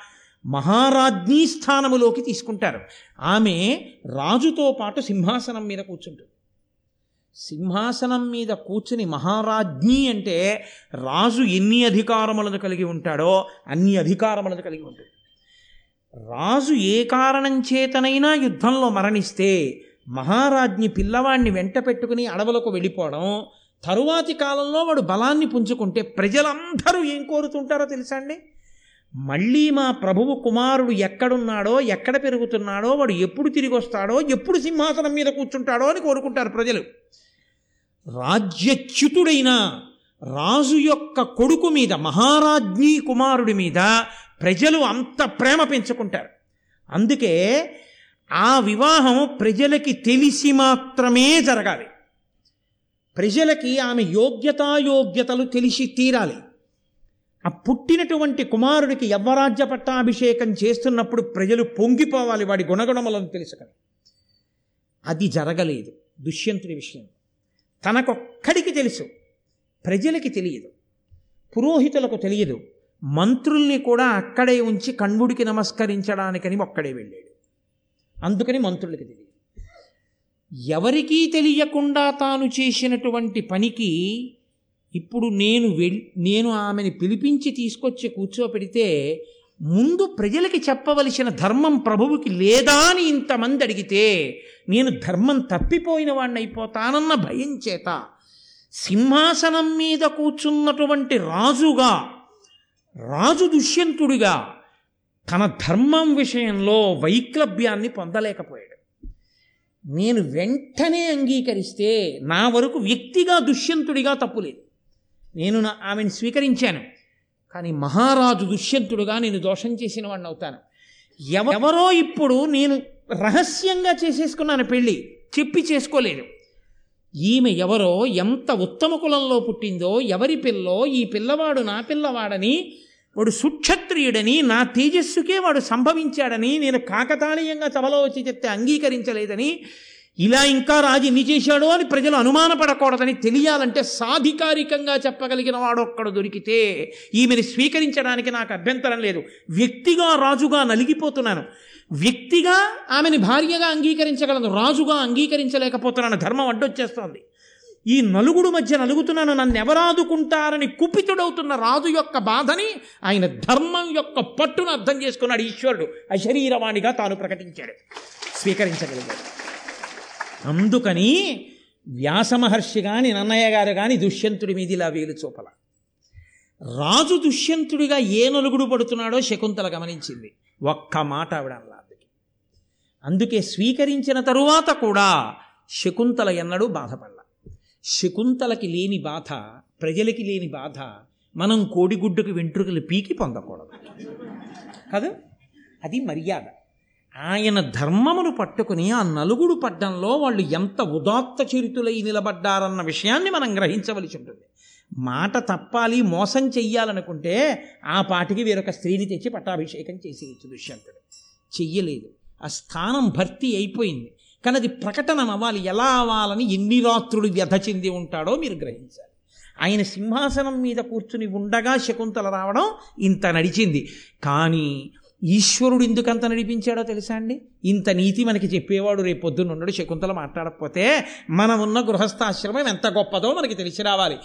మహారాజ్ఞీ స్థానములోకి తీసుకుంటారు. ఆమె రాజుతో పాటు సింహాసనం మీద కూర్చుంటుంది. సింహాసనం మీద కూర్చుని మహారాజ్ఞి అంటే రాజు ఎన్ని అధికారములను కలిగి ఉంటాడో అన్ని అధికారములను కలిగి ఉంటుంది. రాజు ఏ కారణం చేతనైనా యుద్ధంలో మరణిస్తే మహారాజ్ని పిల్లవాడిని వెంట పెట్టుకుని అడవులకు వెళ్ళిపోవడం తరువాతి కాలంలో వాడు బలాన్ని పుంజుకుంటే ప్రజలందరూ ఏం కోరుతుంటారో తెలుసా అండి? మళ్ళీ మా ప్రభువు కుమారుడు ఎక్కడున్నాడో ఎక్కడ పెరుగుతున్నాడో వాడు ఎప్పుడు తిరిగి వస్తాడో ఎప్పుడు సింహాసనం మీద కూర్చుంటాడో అని కోరుకుంటారు ప్రజలు. రాజ్యచ్యుతుడైన రాజు యొక్క కొడుకు మీద మహారాజ్ఞీ కుమారుడి మీద ప్రజలు అంత ప్రేమ పెంచుకుంటారు. అందుకే ఆ వివాహం ప్రజలకి తెలిసి మాత్రమే జరగాలి. ప్రజలకి ఆమె యోగ్యతాయోగ్యతలు తెలిసి తీరాలి. ఆ పుట్టినటువంటి కుమారుడికి యవ్వరాజ్య పట్టాభిషేకం చేస్తున్నప్పుడు ప్రజలు పొంగిపోవాలి వాడి గుణగుణములను తెలుసుకొని. అది జరగలేదు దుష్యంతుడి విషయం. తనకొక్కడికి తెలుసు ప్రజలకి తెలియదు పురోహితులకు తెలియదు. మంత్రుల్ని కూడా అక్కడే ఉంచి కణ్వుడికి నమస్కరించడానికని ఒక్కడే వెళ్ళాడు. అందుకని మంత్రులకి తెలియదు. ఎవరికీ తెలియకుండా తాను చేసినటువంటి పనికి ఇప్పుడు నేను వెళ్ నేను ఆమెని పిలిపించి తీసుకొచ్చి కూర్చోపెడితే ముందు ప్రజలకి చెప్పవలసిన ధర్మం ప్రభువుకి లేదా అని ఇంతమంది అడిగితే నేను ధర్మం తప్పిపోయిన వాడిని అయిపోతానన్న భయం చేత సింహాసనం మీద కూర్చున్నటువంటి రాజుగా రాజు దుష్యంతుడిగా తన ధర్మం విషయంలో వైక్లభ్యాన్ని పొందలేకపోయాడు. నేను వెంటనే అంగీకరిస్తే నా వరకు వ్యక్తిగా దుష్యంతుడిగా తప్పులేదు. నేను నా ఆమెను స్వీకరించాను కానీ మహారాజు దుష్యంతుడుగా నేను దోషం చేసిన వాడిని అవుతాను. ఎవరో ఇప్పుడు నేను రహస్యంగా చేసేసుకున్నాను పెళ్ళి చెప్పి చేసుకోలేదు. ఈమె ఎవరో ఎంత ఉత్తమ కులంలో పుట్టిందో ఎవరి పిల్లో ఈ పిల్లవాడు నా పిల్లవాడని వాడు సుక్షత్రియుడని నా తేజస్సుకే వాడు సంభవించాడని నేను కాకతాళీయంగా సభలో వచ్చి చెప్తే అంగీకరించలేదని ఇలా ఇంకా రాజు ఎన్ని చేశాడో అని ప్రజలు అనుమానపడకూడదని తెలియాలంటే సాధికారికంగా చెప్పగలిగిన వాడొక్కడు దొరికితే ఈమెను స్వీకరించడానికి నాకు అభ్యంతరం లేదు. వ్యక్తిగా రాజుగా నలిగిపోతున్నాను. వ్యక్తిగా ఆమెని భార్యగా అంగీకరించగలను రాజుగా అంగీకరించలేకపోతున్నాను. ధర్మం అడ్డొచ్చేస్తోంది. ఈ నలుగుడు మధ్య నలుగుతున్నాను నన్ను ఎవరాదుకుంటారని కుపితుడవుతున్న రాజు యొక్క బాధని ఆయన ధర్మం యొక్క పట్టును అర్థం చేసుకున్నాడు ఈశ్వరుడు. అశరీరవాణిగా తాను ప్రకటించాడు. స్వీకరించగలిగాడు. అందుకని వ్యాసమహర్షి కానీ నన్నయ్య గారు కానీ దుష్యంతుడి మీద ఇలా వేలు చూపల. రాజు దుష్యంతుడిగా ఏ నలుగుడు పడుతున్నాడో శకుంతల గమనించింది. ఒక్క మాట ఆవిడ అందుకే స్వీకరించిన తరువాత కూడా శకుంతల ఎన్నడూ బాధపడల శకుంతలకి లేని బాధ ప్రజలకి లేని బాధ మనం కోడిగుడ్డుకు వెంట్రుకలు పీకి పొందకూడదు. కాదు? అది మర్యాద. ఆయన ధర్మమును పట్టుకుని ఆ నలుగుడు పడ్డంలో వాళ్ళు ఎంత ఉదాత్త చరితులై నిలబడ్డారన్న విషయాన్ని మనం గ్రహించవలసి ఉంటుంది. మాట తప్పాలి మోసం చెయ్యాలనుకుంటే ఆ పాటికి వేరొక స్త్రీని తెచ్చి పట్టాభిషేకం చేసేయచ్చు దుష్యంతుడు. చెయ్యలేదు. ఆ స్థానం భర్తీ అయిపోయింది. కానీ అది ప్రకటన అవ్వాలి. ఎలా అవ్వాలని ఎన్ని రాత్రులు వ్యధ చెంది ఉంటాడో మీరు గ్రహించాలి. ఆయన సింహాసనం మీద కూర్చుని ఉండగా శకుంతల రావడం ఇంత నడిచింది. కానీ ఈశ్వరుడు ఎందుకంత నడిపించాడో తెలుసా అండి? ఇంత నీతి మనకి చెప్పేవాడు రేపు పొద్దున్న ఉన్నాడు శకుంతల మాట్లాడకపోతే మనం ఉన్న గృహస్థాశ్రమం ఎంత గొప్పదో మనకి తెలిసి రావాలి.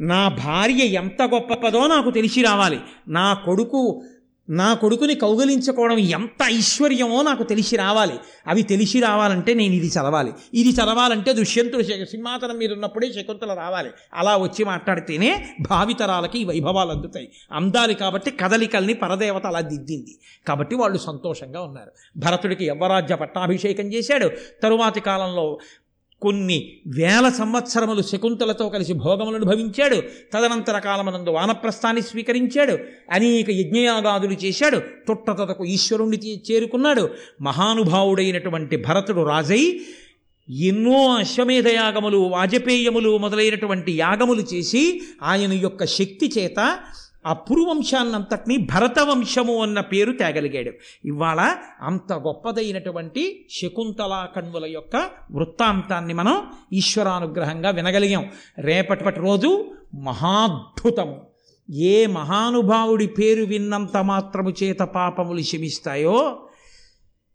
నా భార్య ఎంత గొప్పదో నాకు తెలిసి రావాలి. నా కొడుకు నా కొడుకుని కౌగలించుకోవడం ఎంత ఐశ్వర్యమో నాకు తెలిసి రావాలి. అవి తెలిసి రావాలంటే నేను ఇది చదవాలి. ఇది చదవాలంటే దుష్యంతుడు శ- సింహాసనం మీద ఉన్నప్పుడే శకుంతల రావాలి. అలా వచ్చి మాట్లాడితేనే భావితరాలకి ఈ వైభవాలు అందుతాయి. అందాలి కాబట్టి కదలికల్ని పరదేవత అలా దిద్దింది. కాబట్టి వాళ్ళు సంతోషంగా ఉన్నారు. భరతుడికి యవ్వరాజ్య పట్టాభిషేకం చేశాడు. తరువాతి కాలంలో కొన్ని వేల సంవత్సరములు శకుంతలతో కలిసి భోగములను అనుభవించాడు. తదనంతర కాలమనందు వానప్రస్థాన్ని స్వీకరించాడు. అనేక యజ్ఞయాగాదులు చేశాడు. తొట్టతొదకు ఈశ్వరుణ్ణి చేరుకున్నాడు. మహానుభావుడైనటువంటి భరతుడు రాజై ఎన్నో అశ్వమేధయాగములు వాజపేయములు మొదలైనటువంటి యాగములు చేసి ఆయన యొక్క శక్తి చేత ఆ పురువంశాన్నంతటినీ భరతవంశము అన్న పేరు తేగలిగాడు. ఇవాళ అంత గొప్పదైనటువంటి శకుంతలా కణువుల యొక్క వృత్తాంతాన్ని మనం ఈశ్వరానుగ్రహంగా వినగలిగాం. రేపటి రోజు మహాద్భుతము. ఏ మహానుభావుడి పేరు విన్నంత మాత్రము చేత పాపములు శమిస్తాయో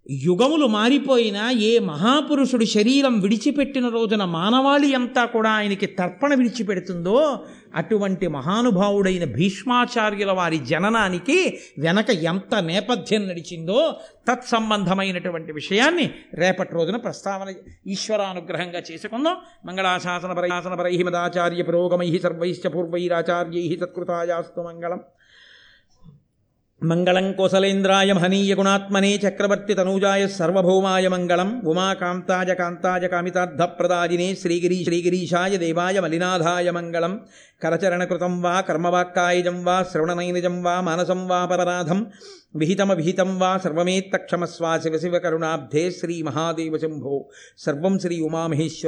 యుగములు మారిపోయినా ఏ మహాపురుషుడు శరీరం విడిచిపెట్టిన రోజున మానవాళి అంతా కూడా ఆయనకి తర్పణ విడిచిపెడుతుందో అటువంటి మహానుభావుడైన భీష్మాచార్యుల వారి జననానికి వెనక ఎంత నేపథ్యం నడిచిందో తత్సంబంధమైనటువంటి విషయాన్ని రేపటి రోజున ప్రస్తావన ఈశ్వరానుగ్రహంగా చేసుకుందాం. మంగళాశాసన పరయాసన పరై మదాచార్య పురోగమై సర్వైశ్చ పూర్వైరాచార్యై సత్కృతాయాస్తు మంగళం. మంగళం కోసలేంద్రాయ మహనీయ గుణాత్మనే చక్రవర్తి తనూజాయ సర్వభౌమాయ మంగళం ఉమాకాంతాయ కాంతాయ కామితార్థప్రదాజినే శ్రీగిరి శ్రీగిరీశాయ దేవాయ మలినాథాయ మంగళం కరచరణకృతం వా కర్మవాక్కాయజం వా శ్రవణనైనజం వా మానసం వా పరనాథం విహితమవిహితం వా సర్వమేత్తక్షమస్వా శివ కరుణాబ్ధే శ్రీ మహాదేవ శంభో. సర్వం శ్రీ ఉమామహేశ్వర